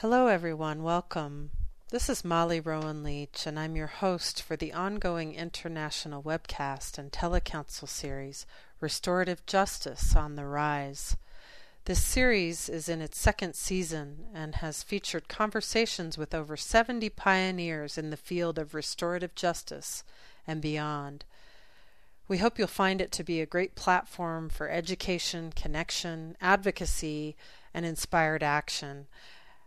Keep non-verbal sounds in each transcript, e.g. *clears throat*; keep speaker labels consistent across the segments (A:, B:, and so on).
A: Hello, everyone. Welcome. This is Molly Rowan Leach, and I'm your host for the ongoing international webcast and telecouncil series, Restorative Justice on the Rise. This series is in its second season and has featured conversations with over 70 pioneers in the field of restorative justice and beyond. We hope you'll find it to be a great platform for education, connection, advocacy, and inspired action.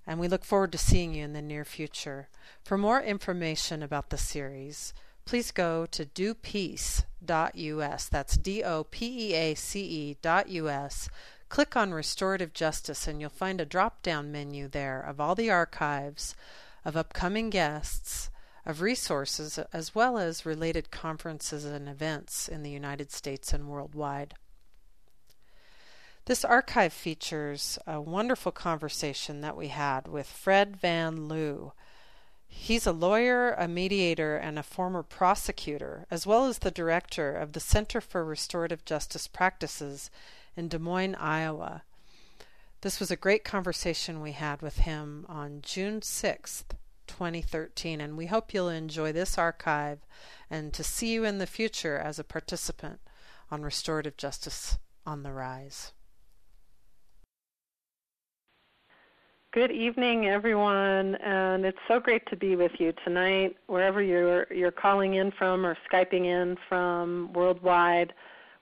A: And we look forward to seeing you in the near future. For more information about the series, please go to dopeace.us. That's D O P E A C E dot US. Click on Restorative Justice, and you'll find a drop down menu there of all the archives, of upcoming guests, of resources as well as related conferences and events in the United States and worldwide. This archive features a wonderful conversation that we had with Fred Van Liew. He's a lawyer, a mediator, and a former prosecutor, as well as the director of the Center for Restorative Justice Practices in Des Moines, Iowa. This was a great conversation we had with him on June 6th, 2013, and we hope you'll enjoy this archive and to see you in the future as a participant on Restorative Justice on the Rise.
B: Good evening, everyone, and it's so great to be with you tonight, wherever you're you're calling in from or skyping in from worldwide.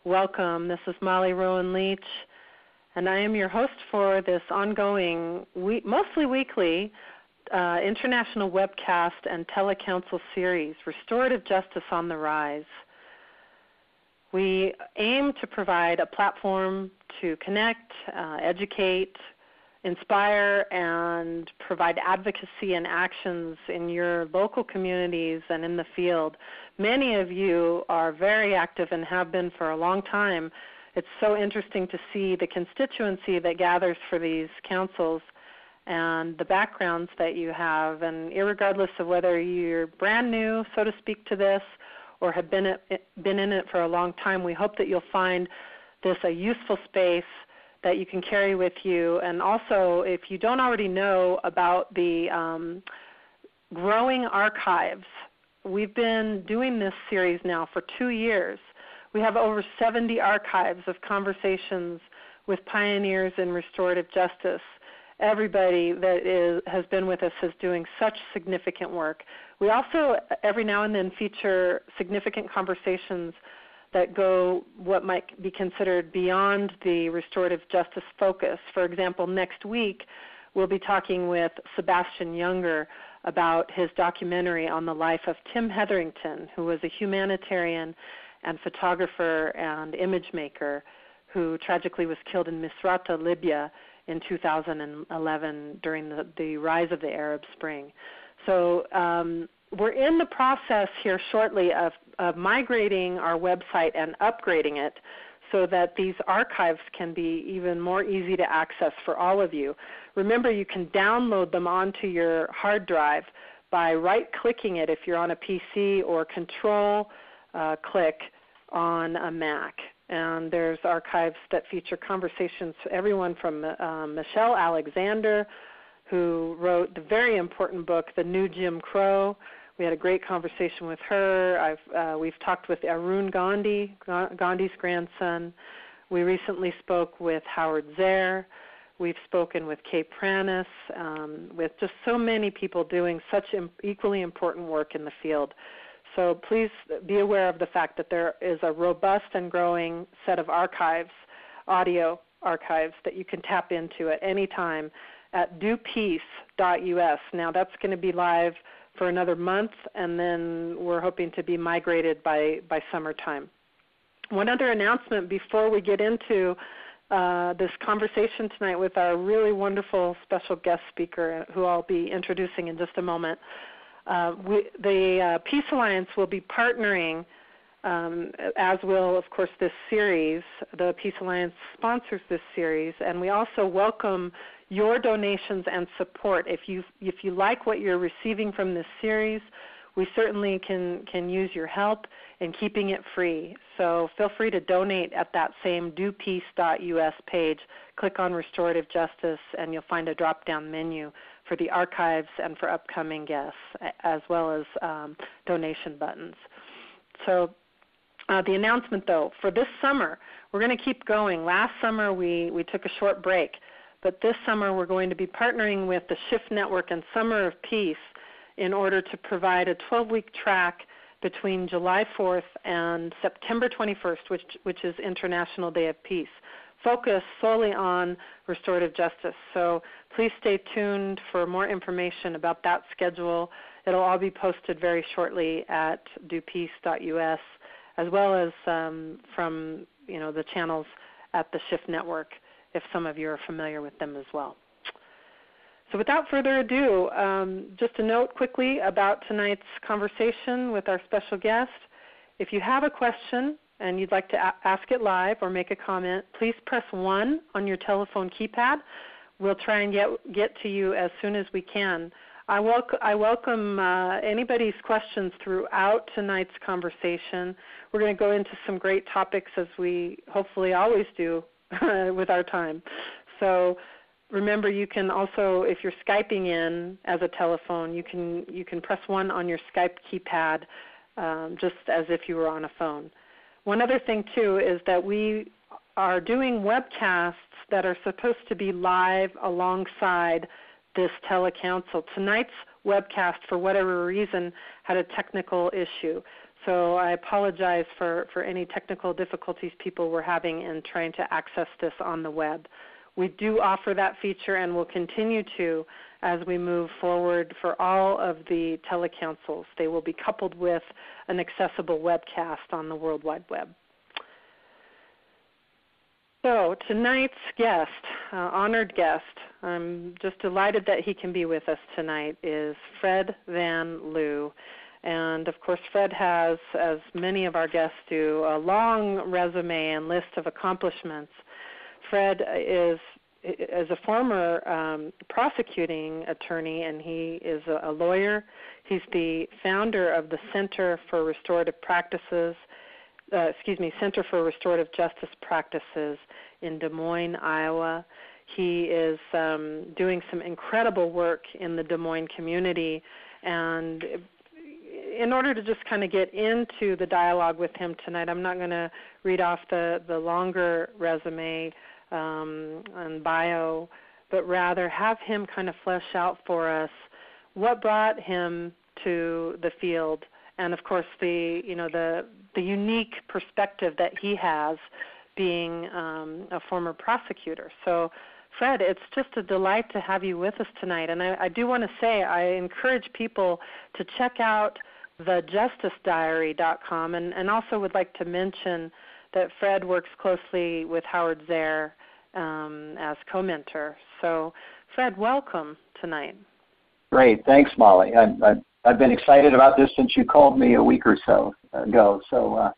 B: Welcome. This is Molly Rowan Leach, and I am your host for this ongoing, mostly weekly uh, international webcast and telecouncil series, Restorative Justice on the Rise. We aim to provide a platform to connect, uh, educate, inspire, and provide advocacy and actions in your local communities and in the field. Many of you are very active and have been for a long time. It's so interesting to see the constituency that gathers for these councils and the backgrounds that you have. And regardless of whether you're brand new, so to speak, to this or have been, been in it for a long time, we hope that you'll find this a useful space that you can carry with you. And also, if you don't already know about the um, growing archives, we've been doing this series now for two years. We have over 70 archives of conversations with pioneers in restorative justice everybody that is, has been with us is doing such significant work. We also, every now and then, feature significant conversations that go what might be considered beyond the restorative justice focus. For example, next week we'll be talking with Sebastian Junger about his documentary on the life of Tim Hetherington, who was a humanitarian and photographer and image maker who tragically was killed in Misrata, Libya in 2011 during the, the rise of the Arab Spring. So um, we're in the process here shortly of, of migrating our website and upgrading it so that these archives can be even more easy to access for all of you. Remember, you can download them onto your hard drive by right clicking it if you're on a PC or control uh, click on a Mac and there's archives that feature conversations everyone from uh, Michelle Alexander, who wrote the very important book, The New Jim Crow. We had a great conversation with her. I've, uh, we've talked with Arun Gandhi, Gandhi's grandson. We recently spoke with Howard Zehr. We've spoken with Kay Pranis, um, with just so many people doing such Im- equally important work in the field. So please be aware of the fact that there is a robust and growing set of archives, audio archives, that you can tap into at any time at dopeace.us. Now that's going to be live for another month, and then we're hoping to be migrated by, by summertime. One other announcement before we get into uh, this conversation tonight with our really wonderful special guest speaker, who I'll be introducing in just a moment. Uh, we, the uh, Peace Alliance will be partnering, um, as will, of course, this series. The Peace Alliance sponsors this series, and we also welcome your donations and support. If you if you like what you're receiving from this series, we certainly can can use your help in keeping it free. So feel free to donate at that same dopeace.us page. Click on Restorative Justice, and you'll find a drop-down menu for the archives and for upcoming guests, as well as um, donation buttons. So uh, the announcement, though, for this summer, we're going to keep going. Last summer we, we took a short break, but this summer we're going to be partnering with the Shift Network and Summer of Peace in order to provide a 12 week track between July 4th and September 21st, which, which is International Day of Peace, focused solely on restorative justice. So please stay tuned for more information about that schedule. It'll all be posted very shortly at dopeace.us, as well as um, from you know the channels at the Shift Network, if some of you are familiar with them as well. So without further ado, um, just a note quickly about tonight's conversation with our special guest. If you have a question and you'd like to a- ask it live or make a comment, please press 1 on your telephone keypad. We'll try and get, get to you as soon as we can. I, welcome, I welcome uh, anybody's questions throughout tonight's conversation. We're going to go into some great topics as we hopefully always do *laughs* with our time. So remember you can also if you're skyping in as a telephone you can you can press one on your skype keypad um, just as if you were on a phone one other thing too is that we are doing webcasts that are supposed to be live alongside this telecouncil tonight's webcast for whatever reason had a technical issue so I apologize for, for any technical difficulties people were having in trying to access this on the web. We do offer that feature and will continue to as we move forward for all of the telecouncils. They will be coupled with an accessible webcast on the World Wide Web. So, tonight's guest, uh, honored guest, I'm just delighted that he can be with us tonight, is Fred Van Liew. And of course, Fred has, as many of our guests do, a long resume and list of accomplishments Fred is is a former um, prosecuting attorney, and he is a, a, lawyer. He's the founder of the Center for Restorative Practices, uh, excuse me, Center for Restorative Justice Practices in Des Moines, Iowa. He is um, doing some incredible work in the Des Moines community, and in order to just kind of get into the dialogue with him tonight, I'm not going to read off the the longer resume um, and bio, but rather have him kind of flesh out for us what brought him to the field, and of course the you know the the unique perspective that he has, being um, a former prosecutor. So. Fred, it's just a delight to have you with us tonight. And I, I do want to say I encourage people to check out thejusticediary.com and, and also would like to mention that Fred works closely with Howard Zehr um, as co-mentor. So, Fred, welcome tonight.
C: Great, thanks, Molly. I've, I've, I've been excited about this since you called me a week or so ago. So uh,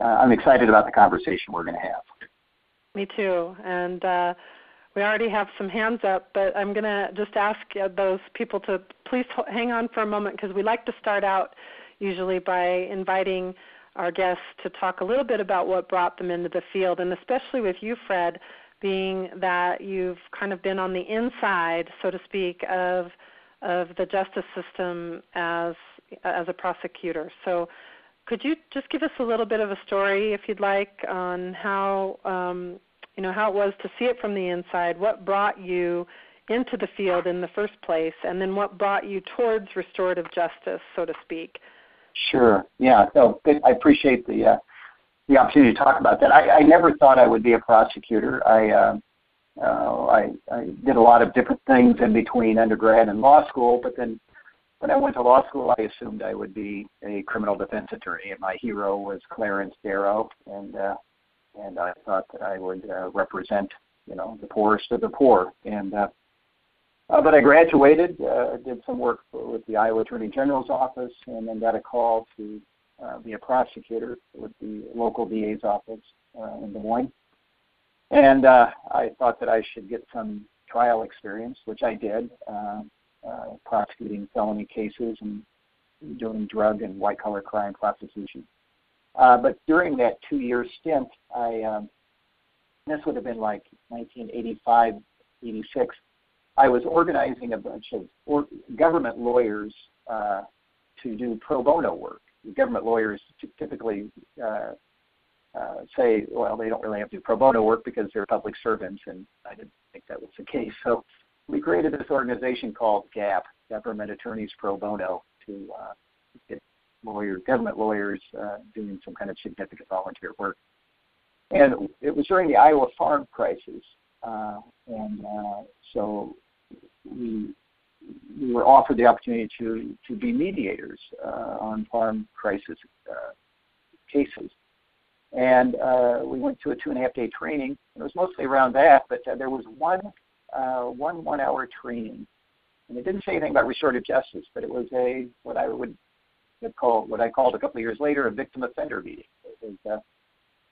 C: uh I'm excited about the conversation we're going to have.
B: Me too, and uh, we already have some hands up, but I'm going to just ask uh, those people to please hang on for a moment because we like to start out usually by inviting our guests to talk a little bit about what brought them into the field, and especially with you, Fred being that you've kind of been on the inside, so to speak, of of the justice system as as a prosecutor. So, could you just give us a little bit of a story, if you'd like, on how um, you know how it was to see it from the inside? What brought you into the field in the first place, and then what brought you towards restorative justice, so to speak?
C: Sure. Yeah. So I appreciate the uh, the opportunity to talk about that. I, I never thought I would be a prosecutor. I, uh, uh, I I did a lot of different things in between undergrad and law school, but then when I went to law school, I assumed I would be a criminal defense attorney, and my hero was Clarence Darrow, and uh, and I thought that I would uh, represent you know the poorest of the poor, and uh, uh, but I graduated, uh, did some work with the Iowa Attorney General's office, and then got a call to uh, be a prosecutor with the local DA's office uh, in Des Moines. And uh, I thought that I should get some trial experience, which I did, uh, uh, prosecuting felony cases and doing drug and white collar crime prosecution. Uh, but during that two year stint, I um, this would have been like 1985, 86. I was organizing a bunch of or government lawyers uh, to do pro bono work. Government lawyers typically uh, uh, say, well, they don't really have to do pro bono work because they're public servants, and I didn't think that was the case. So we created this organization called GAP, Government Attorneys Pro Bono, to uh, get lawyers, government lawyers, uh, doing some kind of significant volunteer work. And it was during the Iowa farm crisis, uh, and uh, so we we were offered the opportunity to to be mediators uh, on farm crisis uh, cases. And uh, we went to a two and a half day training. It was mostly around that, but uh, there was one uh, one one hour training, and it didn't say anything about restorative justice, but it was a what I would call what I called a couple of years later a victim offender meeting. It was, uh,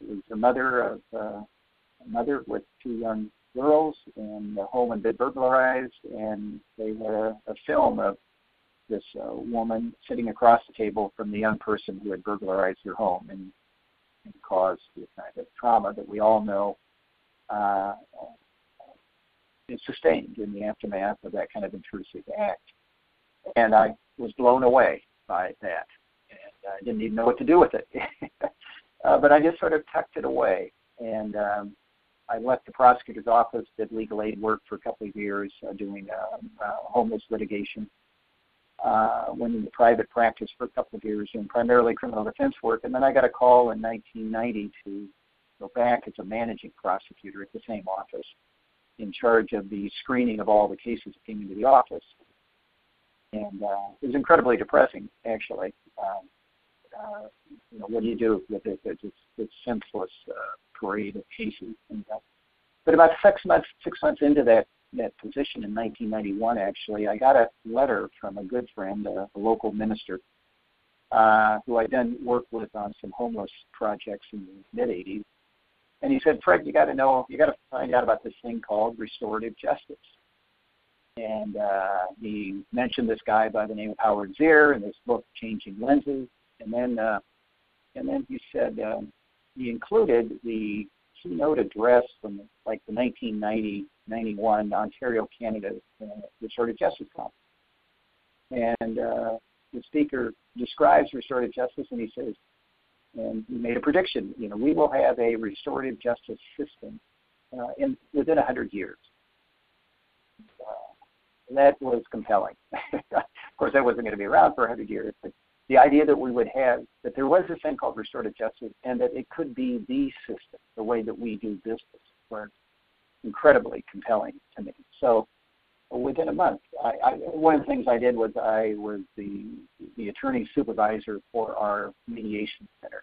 C: it was the mother of uh, a mother with two young girls, and the home had been burglarized, and they had a, a film of this uh, woman sitting across the table from the young person who had burglarized her home, and can cause the kind of trauma that we all know uh, is sustained in the aftermath of that kind of intrusive act. And I was blown away by that, and I didn't even know what to do with it. *laughs* uh, but I just sort of tucked it away, and um, I left the prosecutor's office, did legal aid work for a couple of years, uh, doing uh, uh, homeless litigation uh, went into private practice for a couple of years doing primarily criminal defense work, and then I got a call in 1990 to go back as a managing prosecutor at the same office, in charge of the screening of all the cases that came into the office. And uh, it was incredibly depressing, actually. Um, uh, you know, what do you do with it? It's this senseless uh, parade of cases. And, uh, but about six months, six months into that that position in 1991. Actually, I got a letter from a good friend, a, a local minister, uh, who I then worked with on some homeless projects in the mid 80s. And he said, Fred, you got to know, you got to find out about this thing called restorative justice. And uh, he mentioned this guy by the name of Howard Zehr in this book, Changing Lenses. And then, uh, and then he said um, he included the keynote address from like the 1990 91 Ontario, Canada uh, Restorative Justice Conference. And uh, the speaker describes restorative justice, and he says, and he made a prediction. You know, we will have a restorative justice system uh, in within 100 years. Uh, that was compelling. *laughs* of course, that wasn't going to be around for 100 years, but the idea that we would have that there was this thing called restorative justice, and that it could be the system, the way that we do business, where incredibly compelling to me. So within a month, I, I, one of the things I did was I was the the attorney supervisor for our mediation center,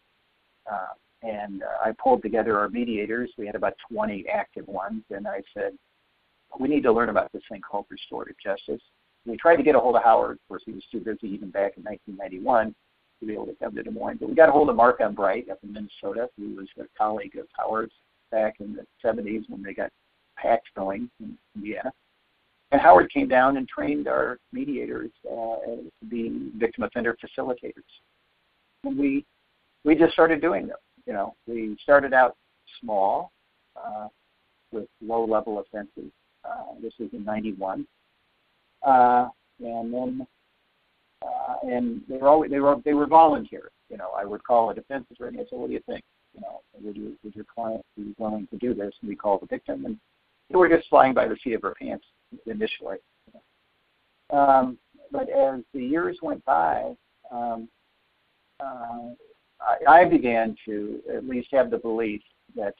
C: uh, and uh, I pulled together our mediators. We had about 20 active ones, and I said, we need to learn about this thing called restorative justice. We tried to get a hold of Howard. Of course, he was too busy even back in 1991 to be able to come to Des Moines. But we got a hold of Mark Umbreit up in Minnesota, who was a colleague of Howard's back in the 70s when they got PACs going in Indiana. And Howard came down and trained our mediators uh, to be victim offender facilitators. And we we just started doing them. You know, we started out small uh, with low level offenses. Uh, this was in '91, uh, and then uh, and they were always they were they were volunteer. You know, I would call a defense attorney and say, "What do you think? You know, would, you, would your client be willing to do this?" And we call the victim, and were just flying by the seat of our pants initially. Um, but as the years went by, um, uh, I, I began to at least have the belief that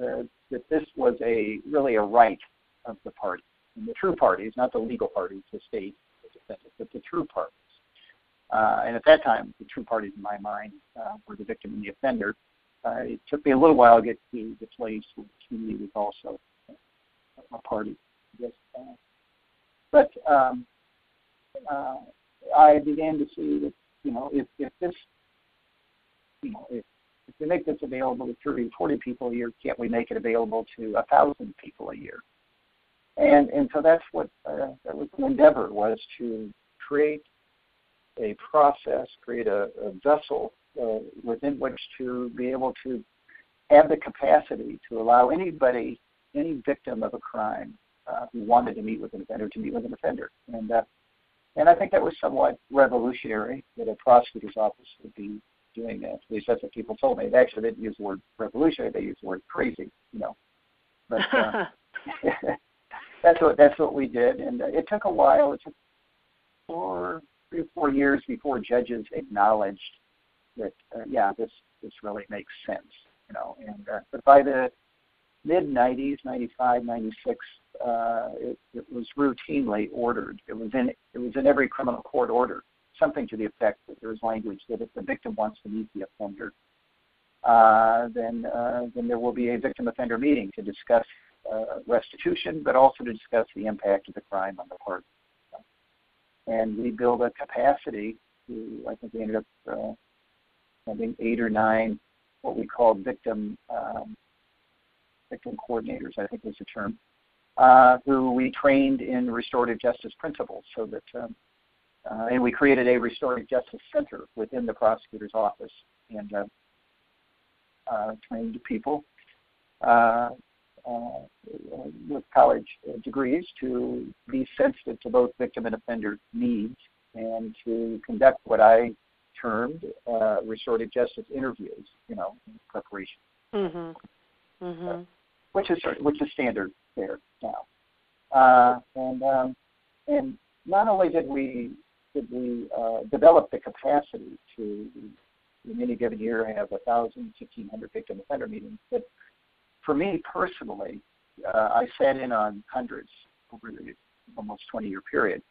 C: uh, that this was a really a right of the party, and the true parties, not the legal parties, the state, but the true parties. Uh, and at that time, the true parties in my mind uh, were the victim and the offender. Uh, it took me a little while to get to the place where the community was also a party. Yes, uh, but um, uh, I began to see that you know if, if this you know if, if we make this available to 30, 40 people a year, can't we make it available to a thousand people a year? And and so that's what uh, that was the endeavor was to create a process, create a, a vessel uh, within which to be able to have the capacity to allow anybody, any victim of a crime uh, who wanted to meet with an offender to meet with an offender. And uh, and I think that was somewhat revolutionary that a prosecutor's office would be doing that. At least that's what people told me. They actually didn't use the word revolutionary; they used the word crazy. You know, but uh, *laughs* *laughs* that's what that's what we did, and uh, it took a while. It took four, three or four years before judges acknowledged that, uh, yeah, this this really makes sense. You know, and uh, but by the mid 90s, 95, 96, uh, it, it was routinely ordered. It was in it was in every criminal court order, something to the effect that there was language that if the victim wants to meet the offender, uh, then uh, then there will be a victim offender meeting to discuss uh, restitution, but also to discuss the impact of the crime on the party. And we build a capacity to, I think we ended up uh, having eight or nine what we called victim um, victim coordinators, I think was the term, uh, who we trained in restorative justice principles so that um, uh, and we created a restorative justice center within the prosecutor's office and uh, uh, trained people uh, with college degrees to be sensitive to both victim and offender needs and to conduct what I termed uh, restorative justice interviews, you know, in preparation.
B: Mm-hmm. Mm-hmm
C: which is which is standard there now. Uh, and um, and not only did we did we uh, develop the capacity to in any given year have a thousand, fifteen hundred victim offender meetings, but for me personally, uh, I sat in on hundreds over the almost 20 year period,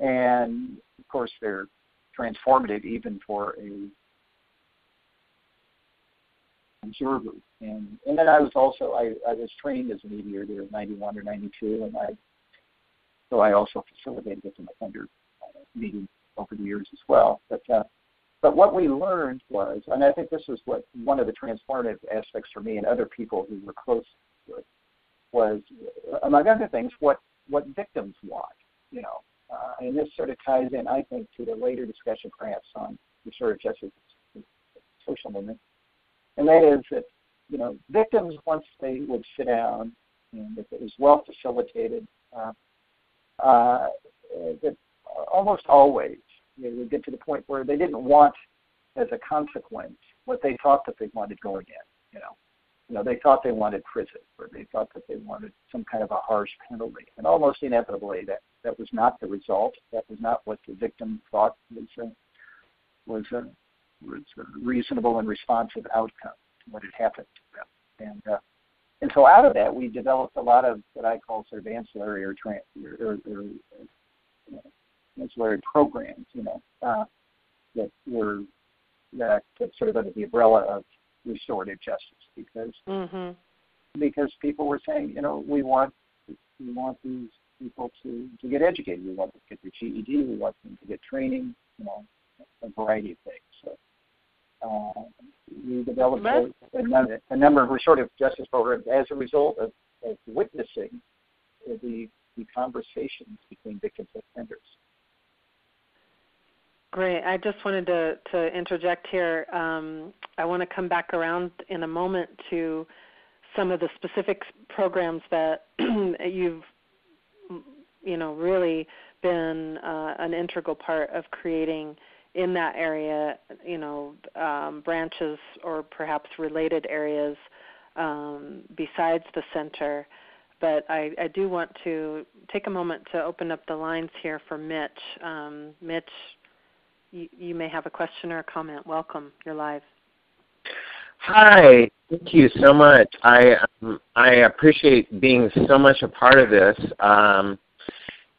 C: and of course they're transformative even for a observer. And and then I was also I, I was trained as a mediator in '91 or '92, and I so I also facilitated victim offender uh, meetings over the years as well. But uh, but what we learned was, and I think this was what one of the transformative aspects for me and other people who were close to it was, among other things, what what victims want. You know, uh, and this sort of ties in, I think, to the later discussion perhaps on of justice social movement and that is that you know victims once they would sit down and if it was well facilitated, uh, uh, that almost always they would get to the point where they didn't want as a consequence what they thought that they wanted going in. You know, you know they thought they wanted prison or they thought that they wanted some kind of a harsh penalty, and almost inevitably that that was not the result. That was not what the victim thought was uh, was uh, reasonable and responsive outcome to what had happened to them. And uh, and so out of that, we developed a lot of what I call sort of ancillary or, or, or, or you know, ancillary programs, you know, uh, that were that sort of under the umbrella of restorative justice because
B: mm-hmm.
C: because people were saying, you know, we want we want these people to to get educated, we want them to get their GED, we want them to get training, you know, a variety of things. So uh, we developed a, a, number, a, number of restorative justice programs as a result of, of witnessing the, the conversations between victims and offenders.
B: Great. I just wanted to, to interject here. Um, I want to come back around in a moment to some of the specific programs that *clears throat* you've, you know, really been uh, an integral part of creating in that area, you know, um, branches or perhaps related areas um, besides the center. But I, I, do want to take a moment to open up the lines here for Mitch. Um, Mitch, you, you, may have a question or a comment. Welcome. You're live.
D: Hi. Thank you so much. I um, I appreciate being so much a part of this.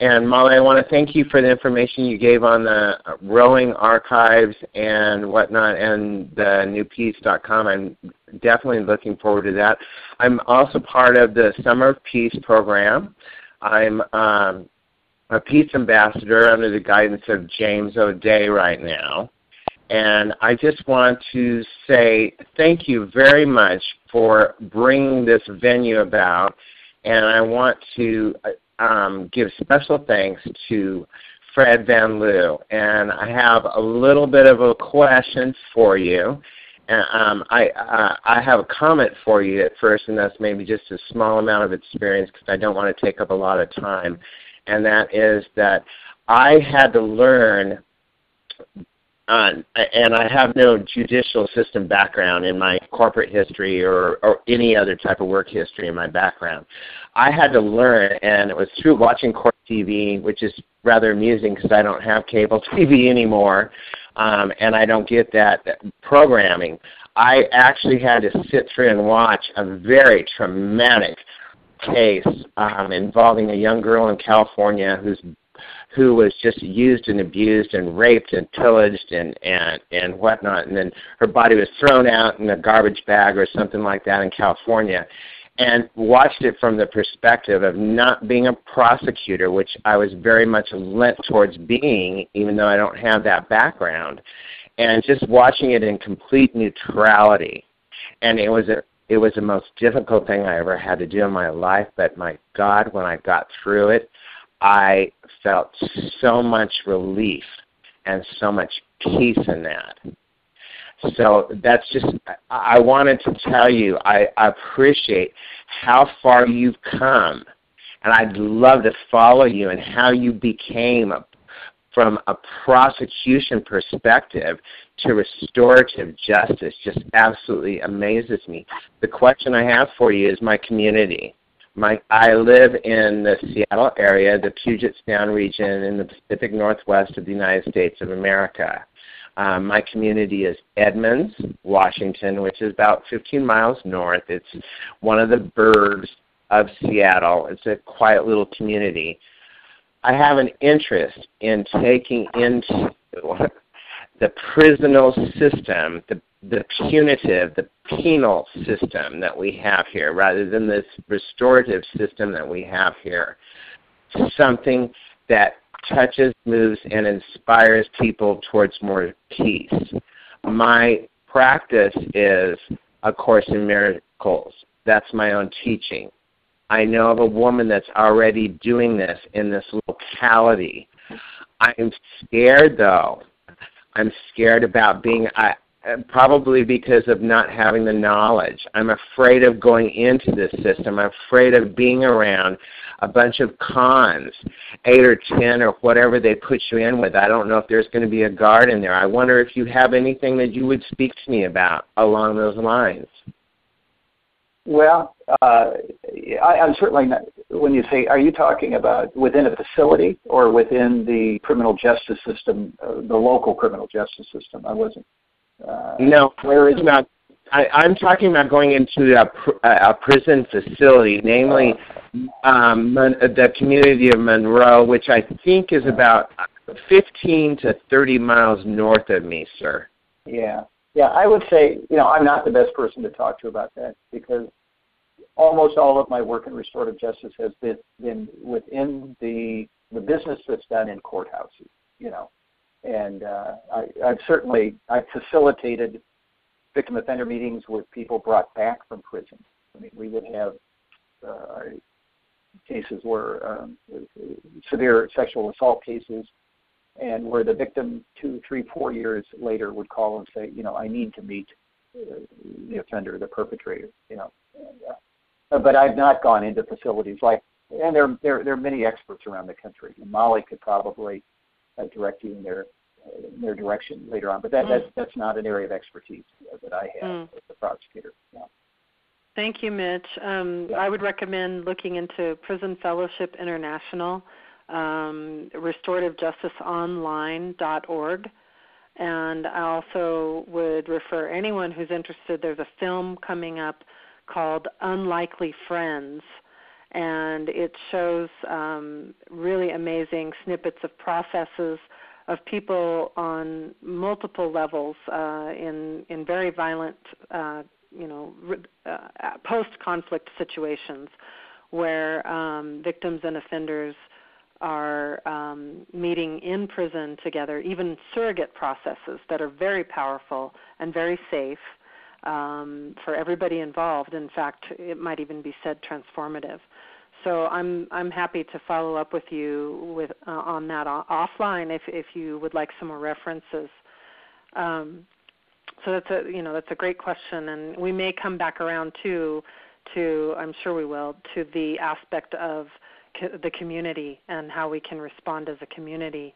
D: And Molly, I want to thank you for the information you gave on the rowing archives and whatnot and the newpeace.com. I'm definitely looking forward to that. I'm also part of the Summer Peace program. I'm um, a peace ambassador under the guidance of James O'Dea right now. And I just want to say thank you very much for bringing this venue about. And I want to um, give special thanks to Fred Van Liew, and I have a little bit of a question for you. And um, I uh, I have a comment for you at first, and that's maybe just a small amount of experience because I don't want to take up a lot of time. And that is that I had to learn uh, and I have no judicial system background in my corporate history or, or any other type of work history in my background. I had to learn, and it was through watching court TV, which is rather amusing because I don't have cable *laughs* TV anymore, um, and I don't get that programming. I actually had to sit through and watch a very traumatic case um, involving a young girl in California whose who was just used and abused and raped and pillaged and and and whatnot, and then her body was thrown out in a garbage bag or something like that in California, and watched it from the perspective of not being a prosecutor, which I was very much lent towards being, even though I don't have that background, and just watching it in complete neutrality, and it was a it was the most difficult thing I ever had to do in my life, but my God, when I got through it, I felt so much relief and so much peace in that. So that's just, I wanted to tell you, I appreciate how far you've come. And I'd love to follow you and how you became, a, from a prosecution perspective to restorative justice, just absolutely amazes me. The question I have for you is my community. My, I live in the Seattle area, the Puget Sound region in the Pacific Northwest of the United States of America. Um, my community is Edmonds, Washington, which is about 15 miles north. It's one of the burbs of Seattle. It's a quiet little community. I have an interest in taking into *laughs* the prisonal system, the the punitive, the penal system that we have here, rather than this restorative system that we have here. Something that touches, moves, and inspires people towards more peace. My practice is A Course in Miracles. That's my own teaching. I know of a woman that's already doing this in this locality. I'm scared though. I'm scared about being I probably because of not having the knowledge. I'm afraid of going into this system. I'm afraid of being around a bunch of cons, eight or ten or whatever they put you in with. I don't know if there's going to be a guard in there. I wonder if you have anything that you would speak to me about along those lines.
C: Well, uh, I, I'm certainly not. When you say, are you talking about within a facility or within the criminal justice system, uh, the local criminal justice system? I wasn't
D: uh, no, where is not? I, I'm talking about going into a, pr- a prison facility, namely um, the community of Monroe, which I think is about 15 to 30 miles north of me, sir.
C: Yeah, yeah. I would say, you know, I'm not the best person to talk to about that because almost all of my work in restorative justice has been, been within the the business that's done in courthouses. You know, and uh, I, I've certainly I've facilitated victim offender meetings with people brought back from prison. I mean, we would have uh, cases where um, severe sexual assault cases, and where the victim two, three, four years later would call and say, you know, I need to meet uh, the offender, the perpetrator, you know. Uh, but I've not gone into facilities like, and there there there are many experts around the country. Molly could probably uh, direct you in their in their direction later on. But that, mm. that's that's not an area of expertise that I have mm. as a prosecutor. Yeah.
B: Thank you, Mitch. Um, yeah. I would recommend looking into Prison Fellowship International, um, restorativejusticeonline.org. And I also would refer anyone who's interested. There's a film coming up called Unlikely Friends, and it shows um, really amazing snippets of processes of people on multiple levels uh, in in very violent, uh, you know, uh, post-conflict situations where um, victims and offenders are um, meeting in prison together, even surrogate processes that are very powerful and very safe um, for everybody involved. In fact, it might even be said transformative. So I'm I'm happy to follow up with you with uh, on that offline if if you would like some more references. Um, so that's a you know that's a great question, and we may come back around too to I'm sure we will to the aspect of co- the community and how we can respond as a community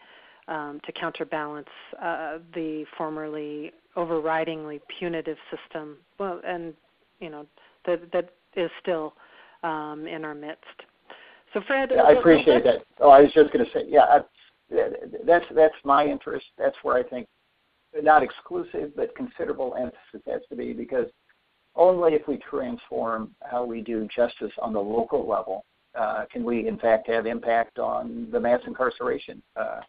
B: um, to counterbalance uh, the formerly overridingly punitive system. Well, and you know that that is still um, in our midst. So, Fred,
C: yeah, I appreciate that. Oh, I was just going to say, yeah, I, that's that's my interest. That's where I think not exclusive, but considerable emphasis has to be because only if we transform how we do justice on the local level uh, can we, in fact, have impact on the mass incarceration uh,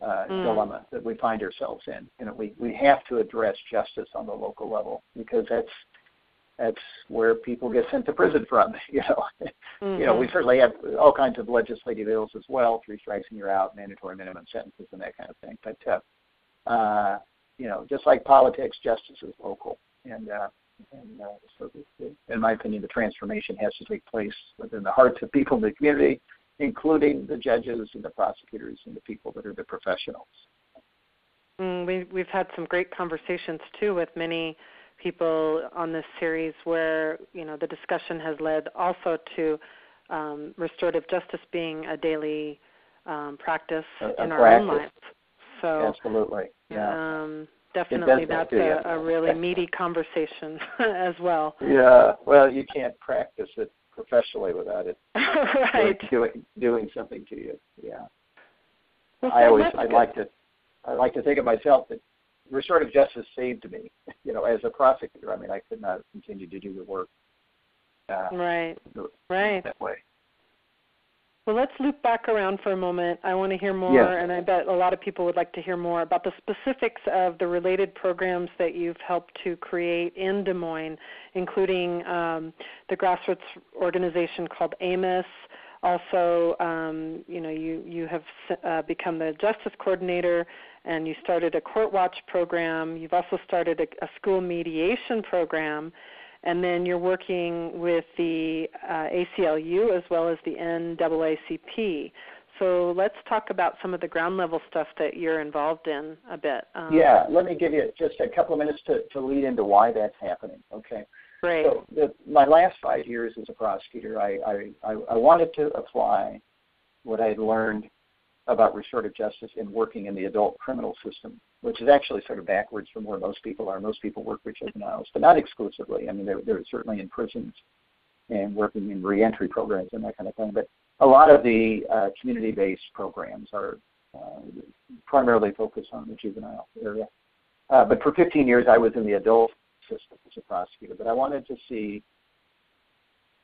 C: uh, mm. dilemma that we find ourselves in. You know, we, we have to address justice on the local level because that's that's where people get sent to prison from. *laughs* You know, mm-hmm. you know, we mm-hmm. certainly have all kinds of legislative ills as well, three strikes and you're out, mandatory minimum sentences, and that kind of thing. But uh, uh, you know, just like politics, justice is local, and uh, and uh, so, in my opinion, the transformation has to take place within the hearts of people in the community, including the judges and the prosecutors and the people that are the professionals.
B: Mm, we, we've had some great conversations too with many people on this series where you know the discussion has led also to um, restorative justice being a daily um, practice
C: a,
B: in
C: a
B: our
C: practice.
B: own lives. So
C: absolutely, yeah.
B: Um, definitely that's a, a, really meaty conversation *laughs* as well.
C: Yeah, well, you can't practice it professionally without it *laughs*
B: right.
C: doing doing something to you. Yeah.
B: Well,
C: I always
B: I
C: like to I like to think of myself that restorative justice saved me. *laughs* You know, as a prosecutor, I mean, I could not continue to do the work. Uh,
B: right. Right.
C: That way.
B: Well, let's loop back around for a moment. I want to hear more,
C: yes.
B: and I bet a lot of people would like to hear more about the specifics of the related programs that you've helped to create in Des Moines, including um, the grassroots organization called AMOS. Also, um, you know, you you have uh, become the justice coordinator, and you started a court watch program. You've also started a, a school mediation program and then you're working with the uh, ACLU as well as the NAACP. So let's talk about some of the ground level stuff that you're involved in a bit.
C: Um, yeah, let me give you just a couple of minutes to, to lead into why that's happening. Okay.
B: Great.
C: So the, my last five years as a prosecutor, I, I, I wanted to apply what I had learned about restorative justice in working in the adult criminal system, which is actually sort of backwards from where most people are. Most people work with juveniles, but not exclusively. I mean, they're, they're certainly in prisons and working in reentry programs and that kind of thing. But a lot of the uh, community-based programs are uh, primarily focused on the juvenile area. Uh, but for 15 years, I was in the adult system as a prosecutor. But I wanted to see,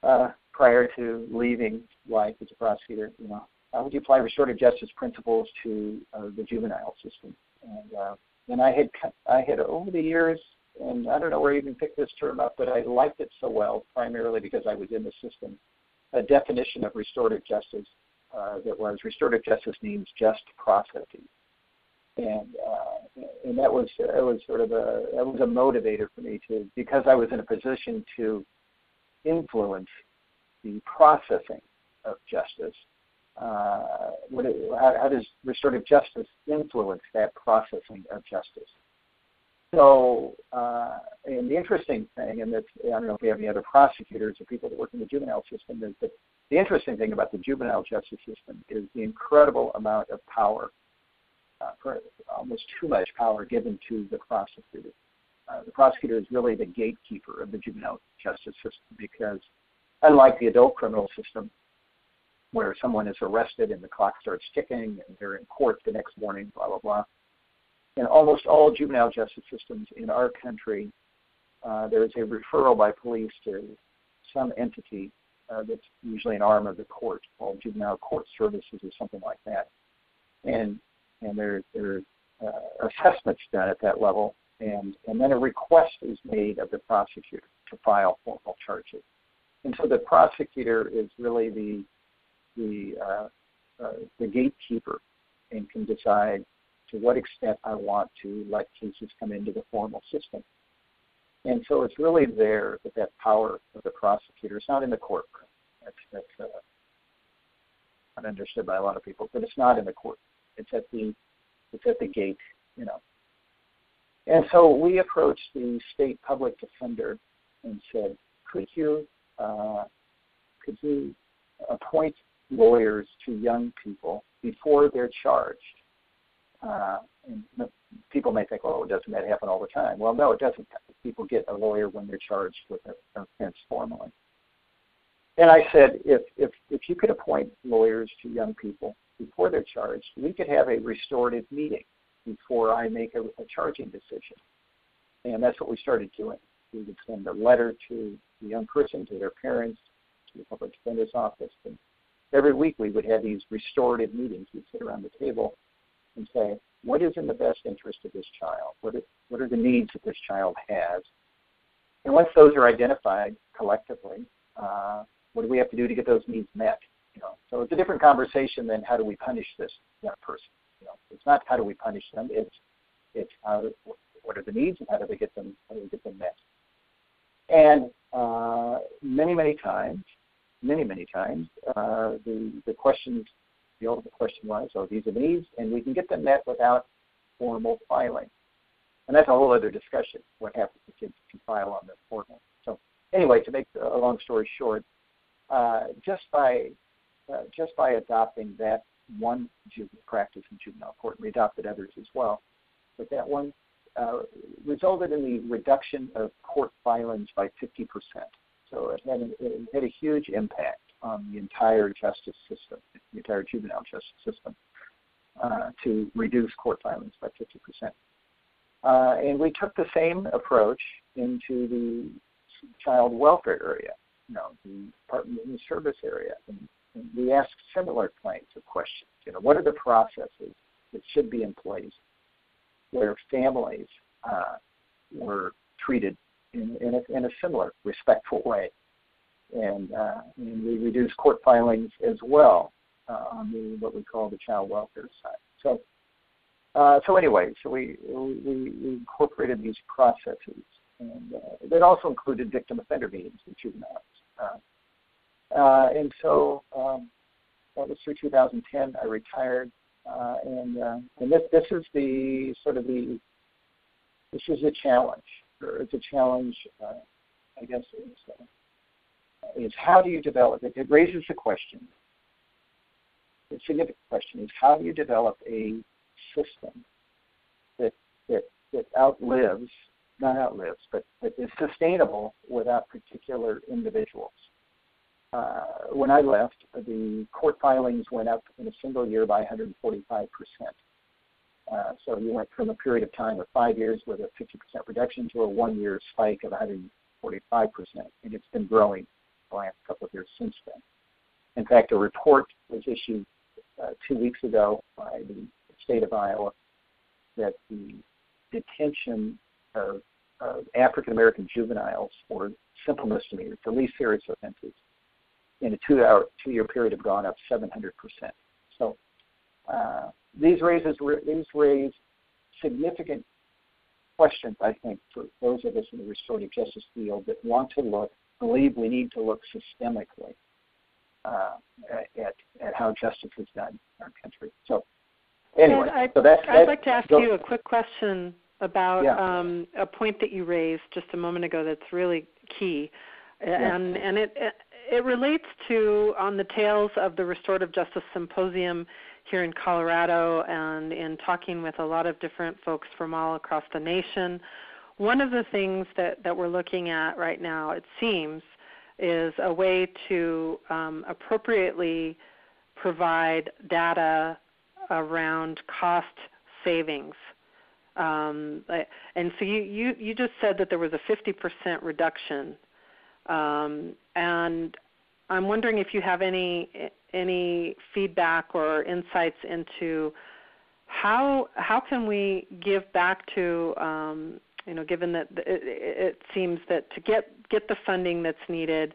C: uh, prior to leaving life as a prosecutor, you know, how would you apply restorative justice principles to uh, the juvenile system? And uh, and I had I had over the years, and I don't know where you even picked this term up, but I liked it so well, primarily because I was in the system. A definition of restorative justice uh, that was restorative justice means just processing, and uh, and that was that was sort of a that was a motivator for me to because I was in a position to influence the processing of justice what it, how, how, does restorative justice influence that processing of justice? So, uh, and the interesting thing, and I don't know if we have any other prosecutors or people that work in the juvenile system, is that the interesting thing about the juvenile justice system is the incredible amount of power, uh, almost too much power given to the prosecutor. Uh, the prosecutor is really the gatekeeper of the juvenile justice system because, unlike the adult criminal system, where someone is arrested and the clock starts ticking and they're in court the next morning, blah, blah, blah. In almost all juvenile justice systems in our country, uh, there is a referral by police to some entity uh, that's usually an arm of the court called juvenile court services or something like that. And and there there are assessments done at that level, and and then a request is made of the prosecutor to file formal charges. And so the prosecutor is really the the uh, uh, the gatekeeper and can decide to what extent I want to let cases come into the formal system. And so it's really there that that power of the prosecutor is not in the courtroom. That's, that's uh, understood by a lot of people, but it's not in the court. It's at the it's at the gate, you know. And so we approached the state public defender and said, could you uh, could you appoint lawyers to young people before they're charged? Uh, and people may think, well, doesn't that happen all the time? Well, no, it doesn't. People get a lawyer when they're charged with an offense formally. And I said, if, if, if you could appoint lawyers to young people before they're charged, we could have a restorative meeting before I make a, a charging decision. And that's what we started doing. We would send a letter to the young person, to their parents, to the public defender's office. And every week we would have these restorative meetings. We'd sit around the table and say, what is in the best interest of this child? What are, what are the needs that this child has? And once those are identified collectively, uh, what do we have to do to get those needs met? You know, so it's a different conversation than how do we punish this young person. You know, it's not how do we punish them. It's it's how what are the needs and how do we get them how do we get them met. And uh, many many times, many many times, uh, the the questions the ultimate question was, are these are the needs, and we can get them met without formal filing. And that's a whole other discussion. What happens if kids can file on the portal? So anyway, to make a long story short, uh, just by uh, just by adopting that one juvenile practice in juvenile court, and we adopted others as well, but that one uh, resulted in the reduction of court filings by 50%. So it had, a, it had a huge impact on the entire justice system, the entire juvenile justice system, uh, to reduce court filings by 50%. Uh, and we took the same approach into the child welfare area you know, the Department of the Service area. And, and we ask similar kinds of questions. You know, what are the processes that should be in place where families uh, were treated in, in, a, in a similar respectful way? And, uh, and we reduce court filings as well uh, on the what we call the child welfare side. So, uh, so anyway, so we, we, we incorporated these processes, and uh, that also included victim offender meetings with juveniles. Uh, uh, and so um, that was through 2010. I retired, uh, and uh, and this this is the sort of the this is a challenge. It's a challenge, uh, I guess. Is, uh, is how do you develop it? It raises the question. The significant question is how do you develop a system that that that outlives not outlives, but, but is sustainable without particular individuals. Uh, when I left, the court filings went up in a single year by 145 percent. Uh, so you went from a period of time of five years with a 50 percent reduction to a one-year spike of 145 percent, and it's been growing the last couple of years since then. In fact, a report was issued uh, two weeks ago by the state of Iowa that the detention of, of African American juveniles for simple misdemeanors, the least serious offenses, in a two-hour, two-year period have gone up 700 percent. So uh, these raises these raise significant questions, I think, for those of us in the restorative justice field that want to look, believe we need to look systemically uh, at, at how justice is done in our country. So anyway,
B: I'd,
C: so that's,
B: I'd like to ask
C: go,
B: you a quick question about
C: yeah.
B: um, a point that you raised just a moment ago that's really key,
C: yeah.
B: and and it it relates to on the tails of the Restorative Justice Symposium here in Colorado, and in talking with a lot of different folks from all across the nation. One of the things that that we're looking at right now, it seems, is a way to um, appropriately provide data around cost savings um, and so you, you, you just said that there was a 50% reduction. Um, and I'm wondering if you have any any feedback or insights into how how can we give back to um, you know given that it, it seems that to get get the funding that's needed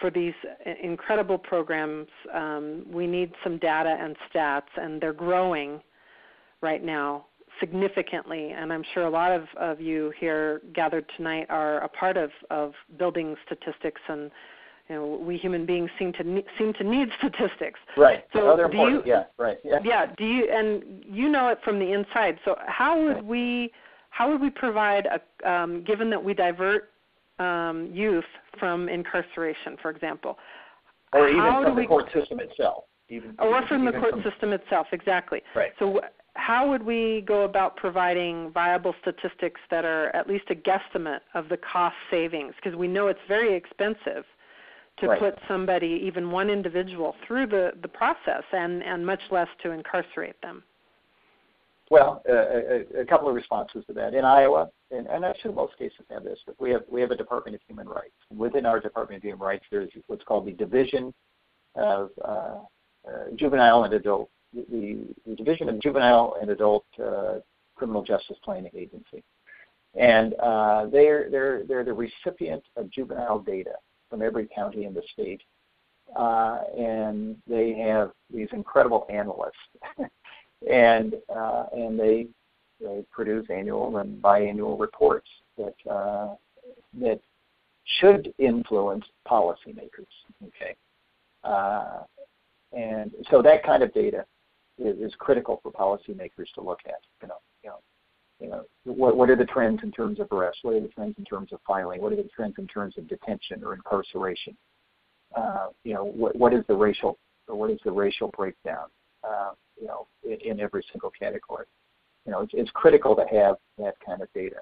B: for these incredible programs um, we need some data and stats and they're growing right now significantly, and I'm sure a lot of, of you here gathered tonight are a part of, of building statistics and you know, we human beings seem to ne- seem to need *laughs* statistics.
C: Right.
B: So
C: they're
B: do
C: important.
B: you-
C: yeah. Right. Yeah.
B: Yeah. Do you and you know it from the inside? So how would we how would we provide a um, given that we divert um, youth from incarceration, for example,
C: Or even
B: how
C: from the
B: we
C: court system itself. Even,
B: or
C: even-
B: from the court
C: from-
B: system itself? Exactly.
C: Right.
B: So how would we go about providing viable statistics that are at least a guesstimate of the cost savings? Because we know it's very expensive to
C: Right.
B: put somebody, even one individual, through the, the process, and, and much less to incarcerate them.
C: Well, uh, a, a couple of responses to that. In Iowa, and, and sure most cases have this, but we have we have a Department of Human Rights. Within our Department of Human Rights, there's what's called the Division of uh, uh, Juvenile and Adult, the, the Division of Juvenile and Adult uh, Criminal Justice Planning Agency, and uh, they're they're they're the recipient of juvenile data from every county in the state, uh, and they have these incredible analysts. *laughs* and uh, and they they produce annual and biannual reports that uh, that should influence policymakers. Okay, uh, and so that kind of data is, is critical for policymakers to look at. You know, you know, you know, what what are the trends in terms of arrest? What are the trends in terms of filing? What are the trends in terms of detention or incarceration? Uh, you know, what what is the racial what is the racial breakdown? Uh, you know, in, in every single category. You know, it's, it's critical to have that kind of data.